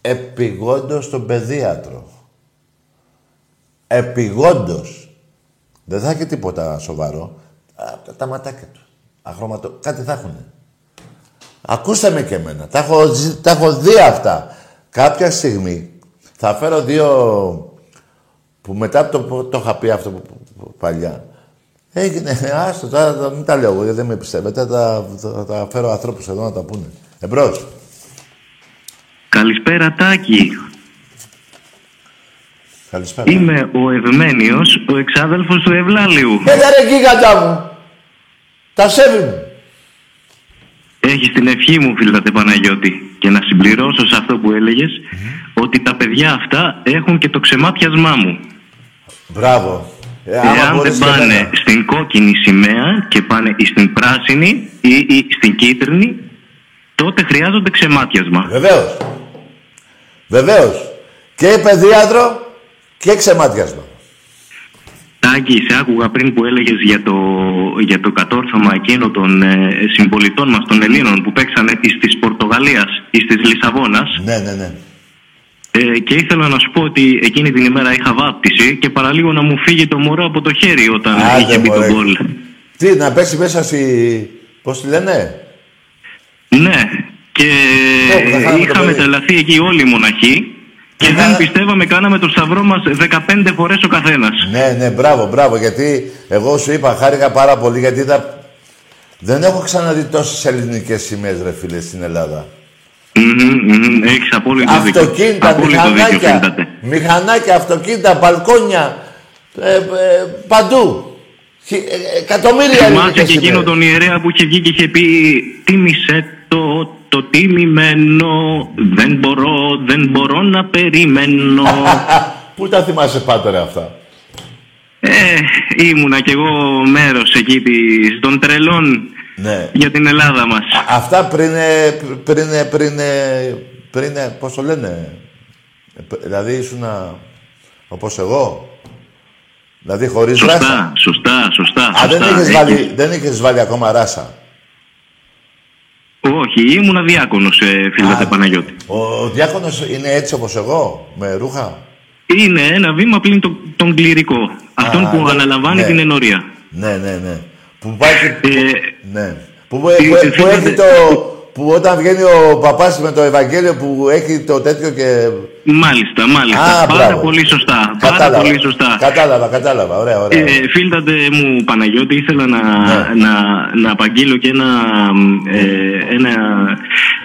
επιγόντως στον παιδίατρο. Επιγόντως. Δεν θα έχει τίποτα σοβαρό. Α, τα ματάκια του. Αχρώματο. Κάτι θα έχουν. Ακούστε με και εμένα. Τα έχω, τα έχω δει αυτά. Κάποια στιγμή θα φέρω δύο που μετά το, το είχα πει αυτό παλιά. Έγινε, άστο, τώρα μην τα λέω εγώ, γιατί δεν με πιστεύετε. Θα, θα, θα φέρω ανθρώπους εδώ να τα πούνε. Εμπρός. Καλησπέρα Τάκη. Καλησπέρα. Είμαι ο Ευμένιος, ο εξάδελφος του Ευλάλιου. Έλα ρε γίγαντα μου. Τα σέβη μου. Έχεις την ευχή μου, φίλατε Παναγιώτη. Και να συμπληρώσω σε αυτό που έλεγες, ότι τα παιδιά αυτά έχουν και το ξεμάτιασμά μου. Μπράβο. Ε, άμα Εάν μπορείς δεν και πάνε εμένα. στην κόκκινη σημαία και πάνε ή στην πράσινη ή, ή στην κίτρινη, τότε χρειάζονται ξεμάτιασμα. Βεβαίως. Βεβαίως. Και παιδίατρο και ξεμάτιασμα. Τάκη, σε άκουγα πριν που έλεγες για το, για το κατόρθωμα εκείνο των ε, συμπολιτών μας, των Ελλήνων, που παίξανε εις της Πορτογαλίας ή της Λισαβόνας. Ναι, ναι, ναι. Ε, και ήθελα να σου πω ότι εκείνη την ημέρα είχα βάπτιση και παραλίγο να μου φύγει το μωρό από το χέρι όταν Άντε, είχε μπει το μωρέ. γκολ. Τι, να πέσει μέσα στη... Πώς τη λένε; Ναι, και Ω, θα χάνουμε το είχαμε παιδί. τρελαθεί εκεί όλοι οι μοναχοί και Και δεν θα- πιστεύαμε, κάναμε το σταυρό μας 15 φορές ο καθένας. Ναι, ναι, μπράβο, μπράβο. Γιατί εγώ σου είπα, χάρηκα πάρα πολύ γιατί είδα... Δεν έχω ξαναδεί τόσες ελληνικές σημαίες, ρε φίλε, στην Ελλάδα. Μμμ, μμμ, Έχεις απόλυτο δίκιο. Αυτοκίνητα, Απόλυτο δίκιο, μηχανάκια, φίλτατε. μηχανάκια, αυτοκίνητα, μπαλκόνια, ε, ε, παντού. Χι- ε, εκατομμύρια Θυμάσαι ελληνικές και εκείνο σημαίες. τον ιερέα που είχε βγει και είχε πει «Τίμησε το, το τιμημένο, δεν μπορώ, δεν μπορώ να περιμένω». Πού τα θυμάσαι πάντοτε αυτά; ε, ήμουνα κι εγώ μέρος εκεί της, των τρελών Ναι. για την Ελλάδα μας. Αυτά πριν, ε, πριν, ε, πριν, ε, πριν, ε, πώς το λένε, Ε, π- δηλαδή ήσουν όπως εγώ, δηλαδή χωρίς ράσα. Σωστά, σωστά, σωστά. Α, δεν σωστά. είχες, Ε, βάλει, δεν είχες βάλει ακόμα ράσα. Όχι, ήμουνα διάκονος, ε, φίλατε Α, Παναγιώτη. Ο διάκονος είναι έτσι όπως εγώ, με ρούχα; Είναι ένα βήμα πλην το, τον κληρικό. Αυτόν Α, που ναι, αναλαμβάνει ναι. την ενορία. Ναι, ναι, ναι. Που πάει και... Ε, ναι. Που, που, ε, που, που φίλατε- έχει το... Που όταν βγαίνει ο παπάς με το Ευαγγέλιο που έχει το τέτοιο και... Μάλιστα, μάλιστα. Α, Πάρα μπράβο. πολύ σωστά. Πάρα Κατάλαβα. πολύ σωστά. Κατάλαβα, κατάλαβα. Ωραία, ωραία. Ε, φίλτατε μου Παναγιώτη, ήθελα να, Ναι. να, να απαγγείλω και ένα, ε, ένα,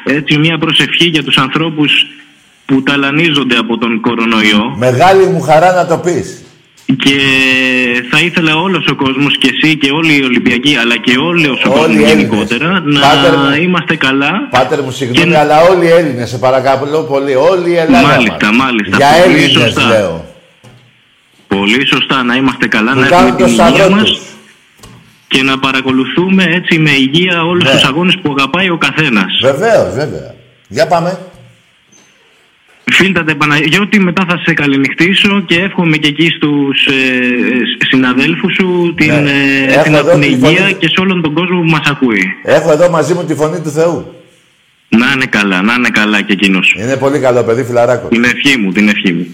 έτσι, μια προσευχή για τους ανθρώπους που ταλανίζονται από τον κορονοϊό Μεγάλη μου χαρά να το πεις. Και θα ήθελα όλος ο κόσμος και εσύ και όλοι οι Ολυμπιακοί αλλά και όλος ο Όλοι οι κόσμος Έλληνες. γενικότερα να Πάτερ μου. είμαστε καλά Πάτερ μου, συγγνώμη, Και- αλλά όλοι οι Έλληνες, σε παρακαλώ πολύ, όλοι οι Ελλάδα Μάλιστα, μας. μάλιστα. Για Πολύ Έλληνες σωστά. λέω. πολύ σωστά να είμαστε καλά, Που να έχουμε κάνουν την το υγεία σταυρό μας τους. και να παρακολουθούμε έτσι με υγεία όλους Ναι. τους αγώνες που αγαπάει ο καθένας. Βεβαίως, βέβαια. Για πάμε. Φίλτατε Παναγιώτη, μετά θα σε καληνυχτήσω και εύχομαι και εκεί στους ε, συναδέλφους σου την, Ναι. ε, Έχω την, εδώ την τη υγεία φωνή. και σε όλον τον κόσμο που μας ακούει. Έχω εδώ μαζί μου τη φωνή του Θεού. Να είναι καλά, να είναι καλά και εκείνος. Είναι πολύ καλό παιδί, φιλαράκος. Την ευχή μου, την ευχή μου.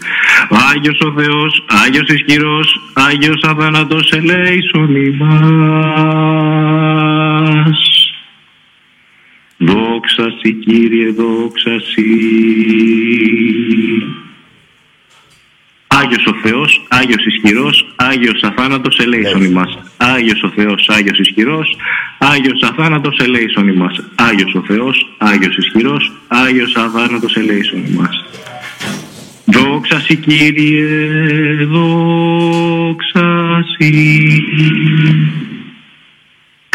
Άγιος ο Θεός, Άγιος ισχυρός, Άγιος αδύνατος ελέησον ημάς. Δόξα σοι Κύριε, δόξα σοι. Άγιος ο Θεός, Άγιος ισχυρός, Άγιος αθάνατος ελέησον Έτσι. ημάς. Άγιος ο Θεός, Άγιος ισχυρός, Άγιος αθάνατος ελέησον ημάς. Άγιος ο Θεός, Άγιος ισχυρός, Άγιος αθάνατος ελέησον ημάς. Δόξα σοι Κύριε, δόξα σοι.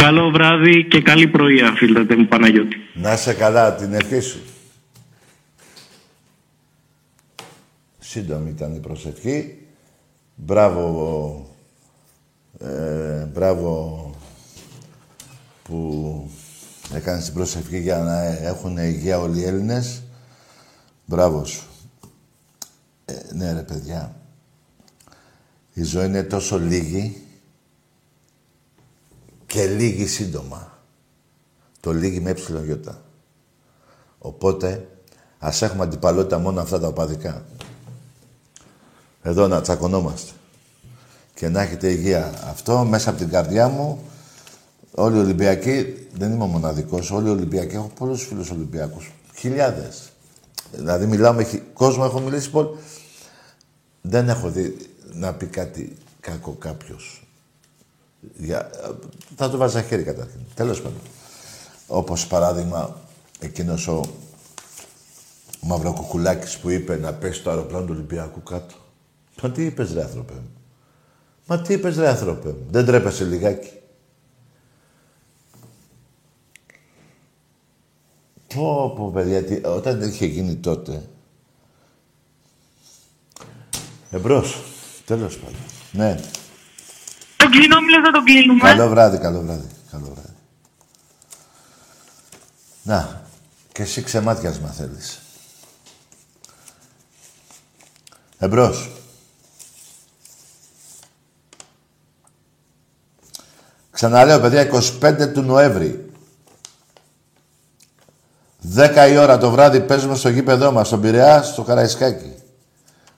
Καλό βράδυ και καλή πρωία, φίλτατε μου Παναγιώτη. Να είσαι καλά, την ευχή σου. Σύντομη ήταν η προσευχή. Μπράβο, ε, μπράβο που έκανες την προσευχή για να έχουν υγεία όλοι οι Έλληνες. Μπράβο σου. Ε, ναι ρε παιδιά. Η ζωή είναι τόσο λίγη και λίγη σύντομα. Το λίγη με έψιλον γιώτα. Οπότε, ας έχουμε αντιπαλότητα μόνο αυτά τα οπαδικά. Εδώ να τσακωνόμαστε. Και να έχετε υγεία. Αυτό μέσα από την καρδιά μου, όλοι οι Ολυμπιακοί, δεν είμαι ο μοναδικός, όλοι οι Ολυμπιακοί, έχω πολλούς φίλους Ολυμπιακούς. Χιλιάδες. Δηλαδή μιλάω με χι- κόσμο, έχω μιλήσει πολύ. Δεν έχω δει να πει κάτι κακό κάποιος. Για... Θα το βάζα χέρι καταρχήν. Τέλος πάντων. Όπως παράδειγμα, εκείνος ο Μαυροκουκουλάκης που είπε να πέσει το αεροπλάνο του Ολυμπιακού κάτω. Μα τι είπες ρε άνθρωπε μου. Μα τι είπες ρε άνθρωπε μου. Δεν τρέπεσαι λιγάκι. Πω πω παιδιά, τι... όταν είχε γίνει τότε. Εμπρός. Τέλος πάντων. Ναι. Το κλείνω, δεν το κλείνουμε. Καλό βράδυ, καλό βράδυ. Καλό βράδυ. Να, και εσύ ξεμάτιασμα θέλεις. Εμπρός. Ξαναλέω, παιδιά, 25 του Νοέμβρη. 10 η ώρα το βράδυ παίζουμε στο γήπεδό μας, στον Πειραιά, στο Καραϊσκάκι.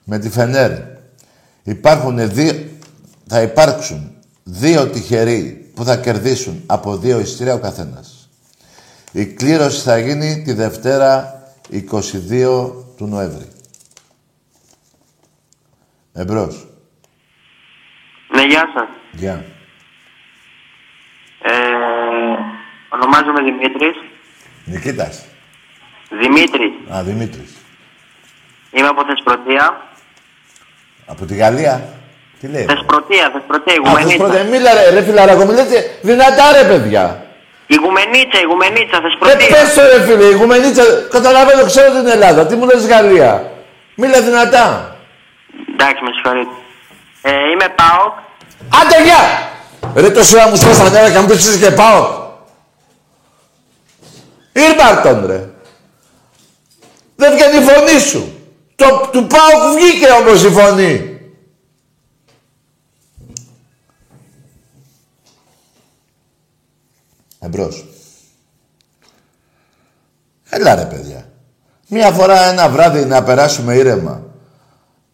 Με τη Φενέρ. Υπάρχουν δύο, θα υπάρξουν δύο τυχεροί που θα κερδίσουν από δύο ειστήρια ο καθένας. Η κλήρωση θα γίνει τη Δευτέρα 22 του Νοέμβρη. Εμπρός. Ναι, γεια σας. Γεια. Ε, ονομάζομαι Δημήτρης. Νικήτας. Δημήτρης. Α, Δημήτρης. Είμαι από Θεσπρωτεία. Από τη Γαλλία. Τι λέει. ρε; Θεσπρωτεία, Θεσπρωτεία, Α, Ηγουμενίτσα. αυτός πρώτα, μίλα ρε, ρε φιλαράκο, μιλάτε δυνατά ρε παιδιά. Ηγουμενίτσα, Ηγουμενίτσα, Ε, Θεσπρωτεία. πες το ρε φίλε, η Γουμενίτσα, καταλαβαίνω, ξέρω την Ελλάδα. Τι μου λες Γαλλία. Μίλα δυνατά. Εντάξει, με συγχωρείτε. Ε, είμαι ΠΑΟΚ. Άντε γεια! Ρε το σειρά μου στα νερά και μου πεις και πάω. Ήρμαρτον ρε. Δεν βγαίνει η φωνή σου. Το, του πάω βγήκε όμως η φωνή. Εμπρός. Έλα ρε παιδιά. Μία φορά ένα βράδυ να περάσουμε ήρεμα.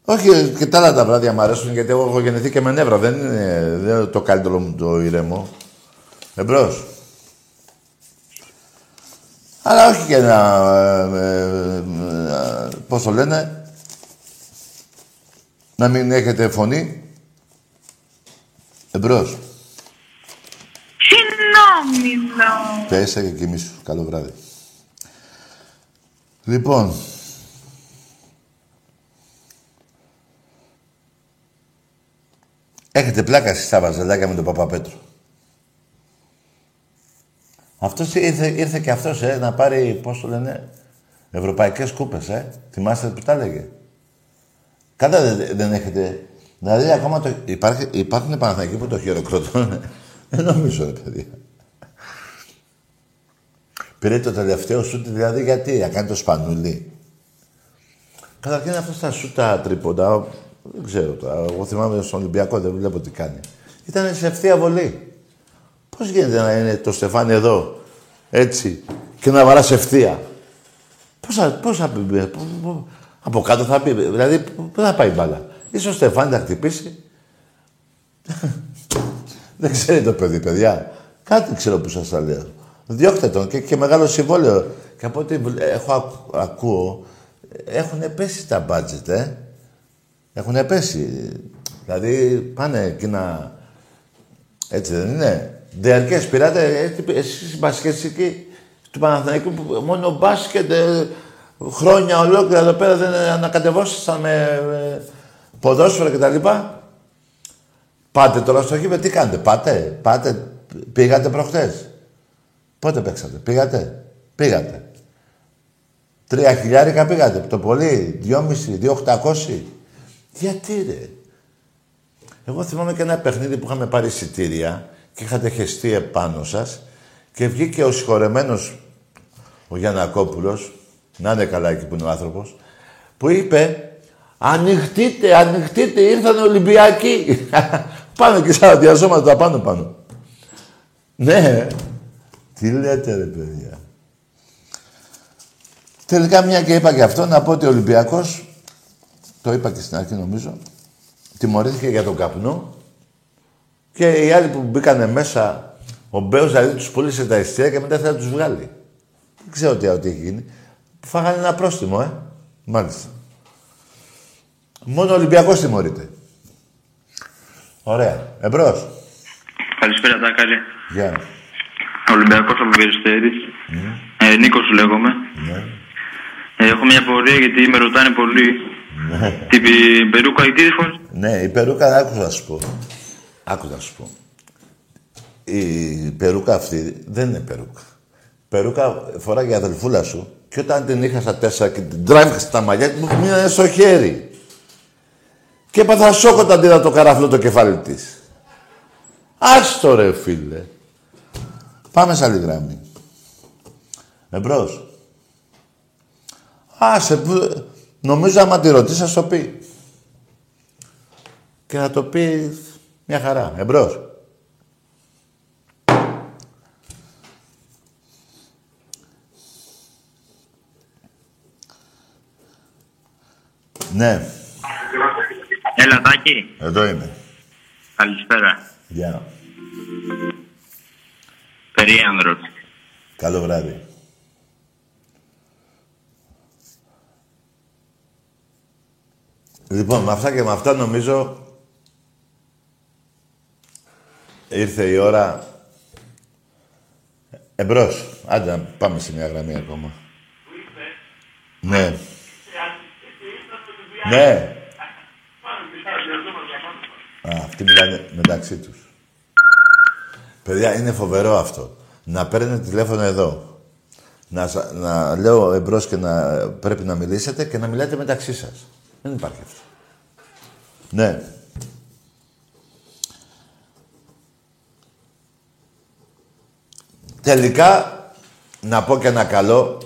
Όχι, και τα άλλα τα βράδια μου αρέσουν γιατί εγώ έχω γεννηθεί και με νεύρα. Δεν είναι, δεν είναι το καλύτερο μου το ήρεμο. Εμπρός. Αλλά όχι και να... Ε, ε, ε, πώς το λένε. Να μην έχετε φωνή. Εμπρός. Συνόμιλο. Πέσα και κοιμήσου. Καλό βράδυ. Λοιπόν. Έχετε πλάκα εσείς τα βαζελάκια με τον Παπαπέτρο. Αυτός ήρθε, ήρθε και αυτός, ε, να πάρει, πώς το λένε, ευρωπαϊκές κούπες, ε. Θυμάστε που τα έλεγε. Κάτα δεν, δεν έχετε... Δηλαδή, ακόμα το, υπάρχει, υπάρχουν Παναθηναϊκοί που το χειροκροτούν. Δεν νομίζω, ρε παιδιά. Πήρε το τελευταίο σου, δηλαδή γιατί, να κάνει το σπανούλι. Καταρχήν αυτό στα σου τα τρίποντα, δεν ξέρω τώρα. Εγώ θυμάμαι στον Ολυμπιακό, δεν βλέπω τι κάνει. Ήταν σε ευθεία βολή. Πώς γίνεται να είναι το στεφάνι εδώ, έτσι, και να βαράς ευθεία; Πώς θα, πώς θα πει, πού- πού- από κάτω θα πει, δηλαδή πού θα πάει η μπάλα; Ίσως ο Στεφάνι θα χτυπήσει. δεν ξέρει το παιδί, παιδιά. Κάτι ξέρω που σας τα λέω. Διώχτε τον και, και μεγάλο συμβόλαιο. Και από ό,τι βλέ- έχω, ακού- ακούω, έχουν πέσει τα μπάτζετ, ε. Έχουν πέσει. Δηλαδή πάνε εκεί να... Έτσι δεν είναι. Διαρκές πειράτε, έτσι, εσείς μπασκετικοί του Παναθηναϊκού που μόνο μπάσκετ ε, χρόνια ολόκληρα εδώ πέρα δεν ανακατεβόσασταν με, με ποδόσφαιρα κτλ. Πάτε τώρα στο γήπεδο, τι κάνετε, πάτε, πάτε, πήγατε προχτές. Πότε παίξατε, πήγατε, πήγατε. Τρία χιλιάρικα πήγατε, το πολύ, δυόμιση, δύο οχτακόσι. Γιατί ρε; Εγώ θυμάμαι και ένα παιχνίδι που είχαμε πάρει εισιτήρια και είχατε χεστεί επάνω σας και βγήκε ο συγχωρεμένος ο Γιαννακόπουλος, να είναι καλά εκεί που είναι ο άνθρωπος, που είπε «Ανοιχτείτε, ανοιχτείτε, ήρθαν Ολυμπιακοί». πάνω και σαν διαζώματα πάνω πάνω. Ναι, τι λέτε ρε παιδιά. Τελικά μια και είπα και αυτό, να πω ότι ο Ολυμπιακός, το είπα και στην αρχή νομίζω, τιμωρήθηκε για τον καπνό και οι άλλοι που μπήκανε μέσα, ο Μπέος δηλαδή τους πούλησε τα ειστήρια και μετά θέλει να τους βγάλει. Δεν ξέρω τι, τι έχει γίνει. Φάγανε ένα πρόστιμο, ε. Μάλιστα. Μόνο ο Ολυμπιακός τιμωρείται. Ωραία. Εμπρός. Καλησπέρα, Τάκαλη. Γεια. Ολυμπιακός από Περιστέρη. Ε, Νίκος σου λέγομαι. Ναι. Ε, έχω μια πορεία γιατί με ρωτάνε πολύ. Την πι- περούκα ή τι φορές. Ναι, η περούκα, άκου να σου πω. Άκου να σου πω. Η περούκα αυτή δεν είναι περούκα. Περούκα φοράει η αδελφούλα σου και όταν την είχα στα τέσσερα και την τράβηξα στα μαλλιά μου μείνανε στο χέρι. Και έπαθα σόκο όταν είδα το καραφλό το κεφάλι της. Άστο ρε φίλε. Πάμε σε άλλη γραμμή. Εμπρός. Άσε που... Νομίζω άμα τη ρωτήσεις θα σου το πει. Και θα το πει μια χαρά. Εμπρός. Ναι, Έλα, Τάκη. εδώ είμαι. Καλησπέρα. Γεια. Περίανδρος. Καλό βράδυ. Λοιπόν, με αυτά και με αυτά νομίζω ήρθε η ώρα εμπρός. Άντε να πάμε σε μια γραμμή ακόμα. Ναι. Ναι. Α, αυτοί μιλάνε μεταξύ τους. Παιδιά, είναι φοβερό αυτό. Να παίρνετε τηλέφωνο εδώ. Να, σα- να λέω εμπρός και να πρέπει να μιλήσετε και να μιλάτε μεταξύ σας. Δεν υπάρχει αυτό. Ναι. Τελικά, να πω και ένα καλό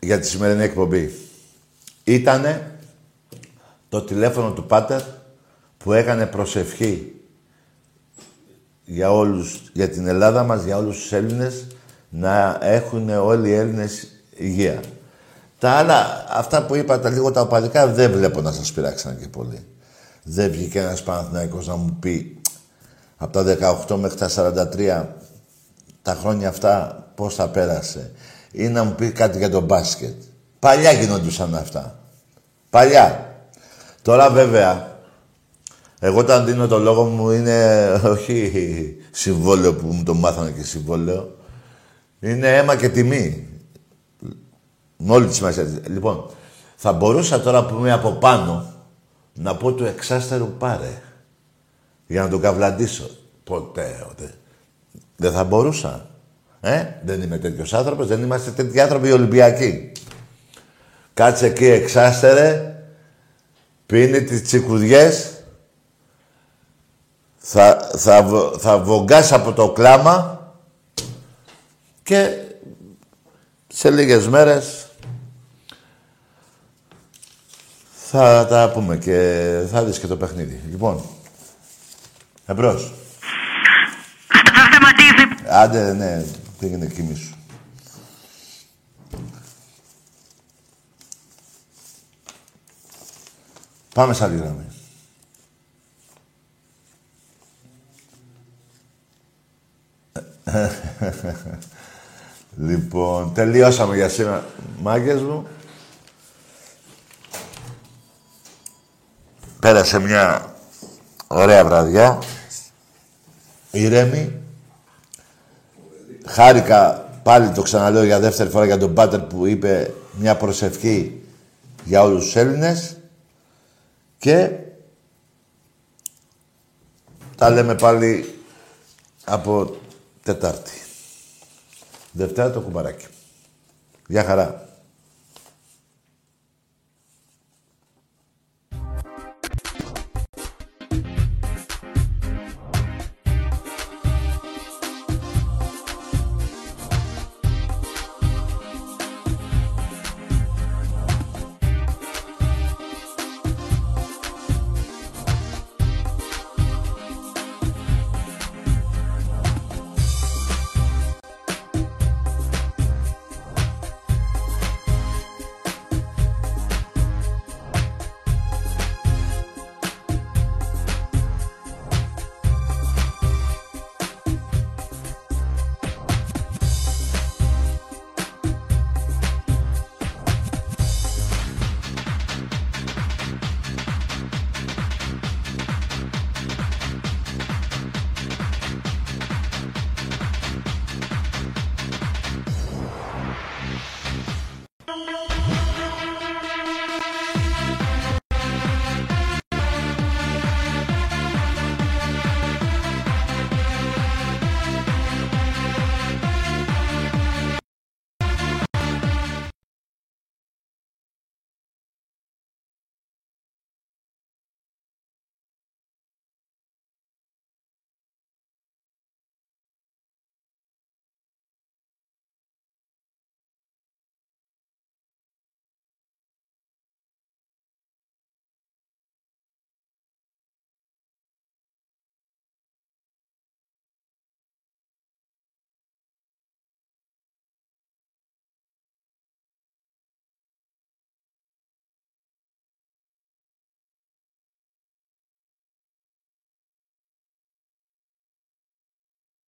για τη σημερινή εκπομπή. Ήτανε το τηλέφωνο του Πάτερ που έκανε προσευχή για όλους, για την Ελλάδα μας, για όλους τους Έλληνες, να έχουν όλοι οι Έλληνες υγεία. Τα άλλα, αυτά που είπα, τα λίγο τα οπαδικά, δεν βλέπω να σας πειράξαν και πολύ. Δεν βγήκε ένας Παναθηναϊκός να μου πει από τα 18 μέχρι τα 43 τα χρόνια αυτά πώς θα πέρασε. Ή να μου πει κάτι για το μπάσκετ. Παλιά γινόντουσαν αυτά. Παλιά. Τώρα βέβαια, εγώ όταν δίνω το λόγο μου είναι όχι συμβόλαιο που μου το μάθανε και συμβόλαιο. Είναι αίμα και τιμή. Με όλη τη σημασία. της. Λοιπόν, θα μπορούσα τώρα που είμαι από πάνω να πω του εξάστερου πάρε. Για να τον καυλαντήσω. Ποτέ, ποτέ. Δεν θα μπορούσα. Ε, δεν είμαι τέτοιος άνθρωπος, δεν είμαστε τέτοιοι άνθρωποι οι Ολυμπιακοί. Κάτσε εκεί εξάστερε, πίνει τις τσικουδιές, θα, θα, βο- θα βογκάς από το κλάμα και σε λίγες μέρες Θα τα πούμε και θα δεις και το παιχνίδι. Λοιπόν, εμπρός. Άντε, ναι, πήγαινε κοιμήσου. Πάμε σε άλλη γραμμή. Λοιπόν, τελειώσαμε για σήμερα, μάγκες μου. Πέρασε μια ωραία βραδιά. Ηρέμη. Χάρηκα πάλι το ξαναλέω για δεύτερη φορά για τον Πάτερ που είπε μια προσευχή για όλους τους Έλληνες. Και τα λέμε πάλι από Τετάρτη. Δευτέρα το κουμπαράκι. Γεια χαρά.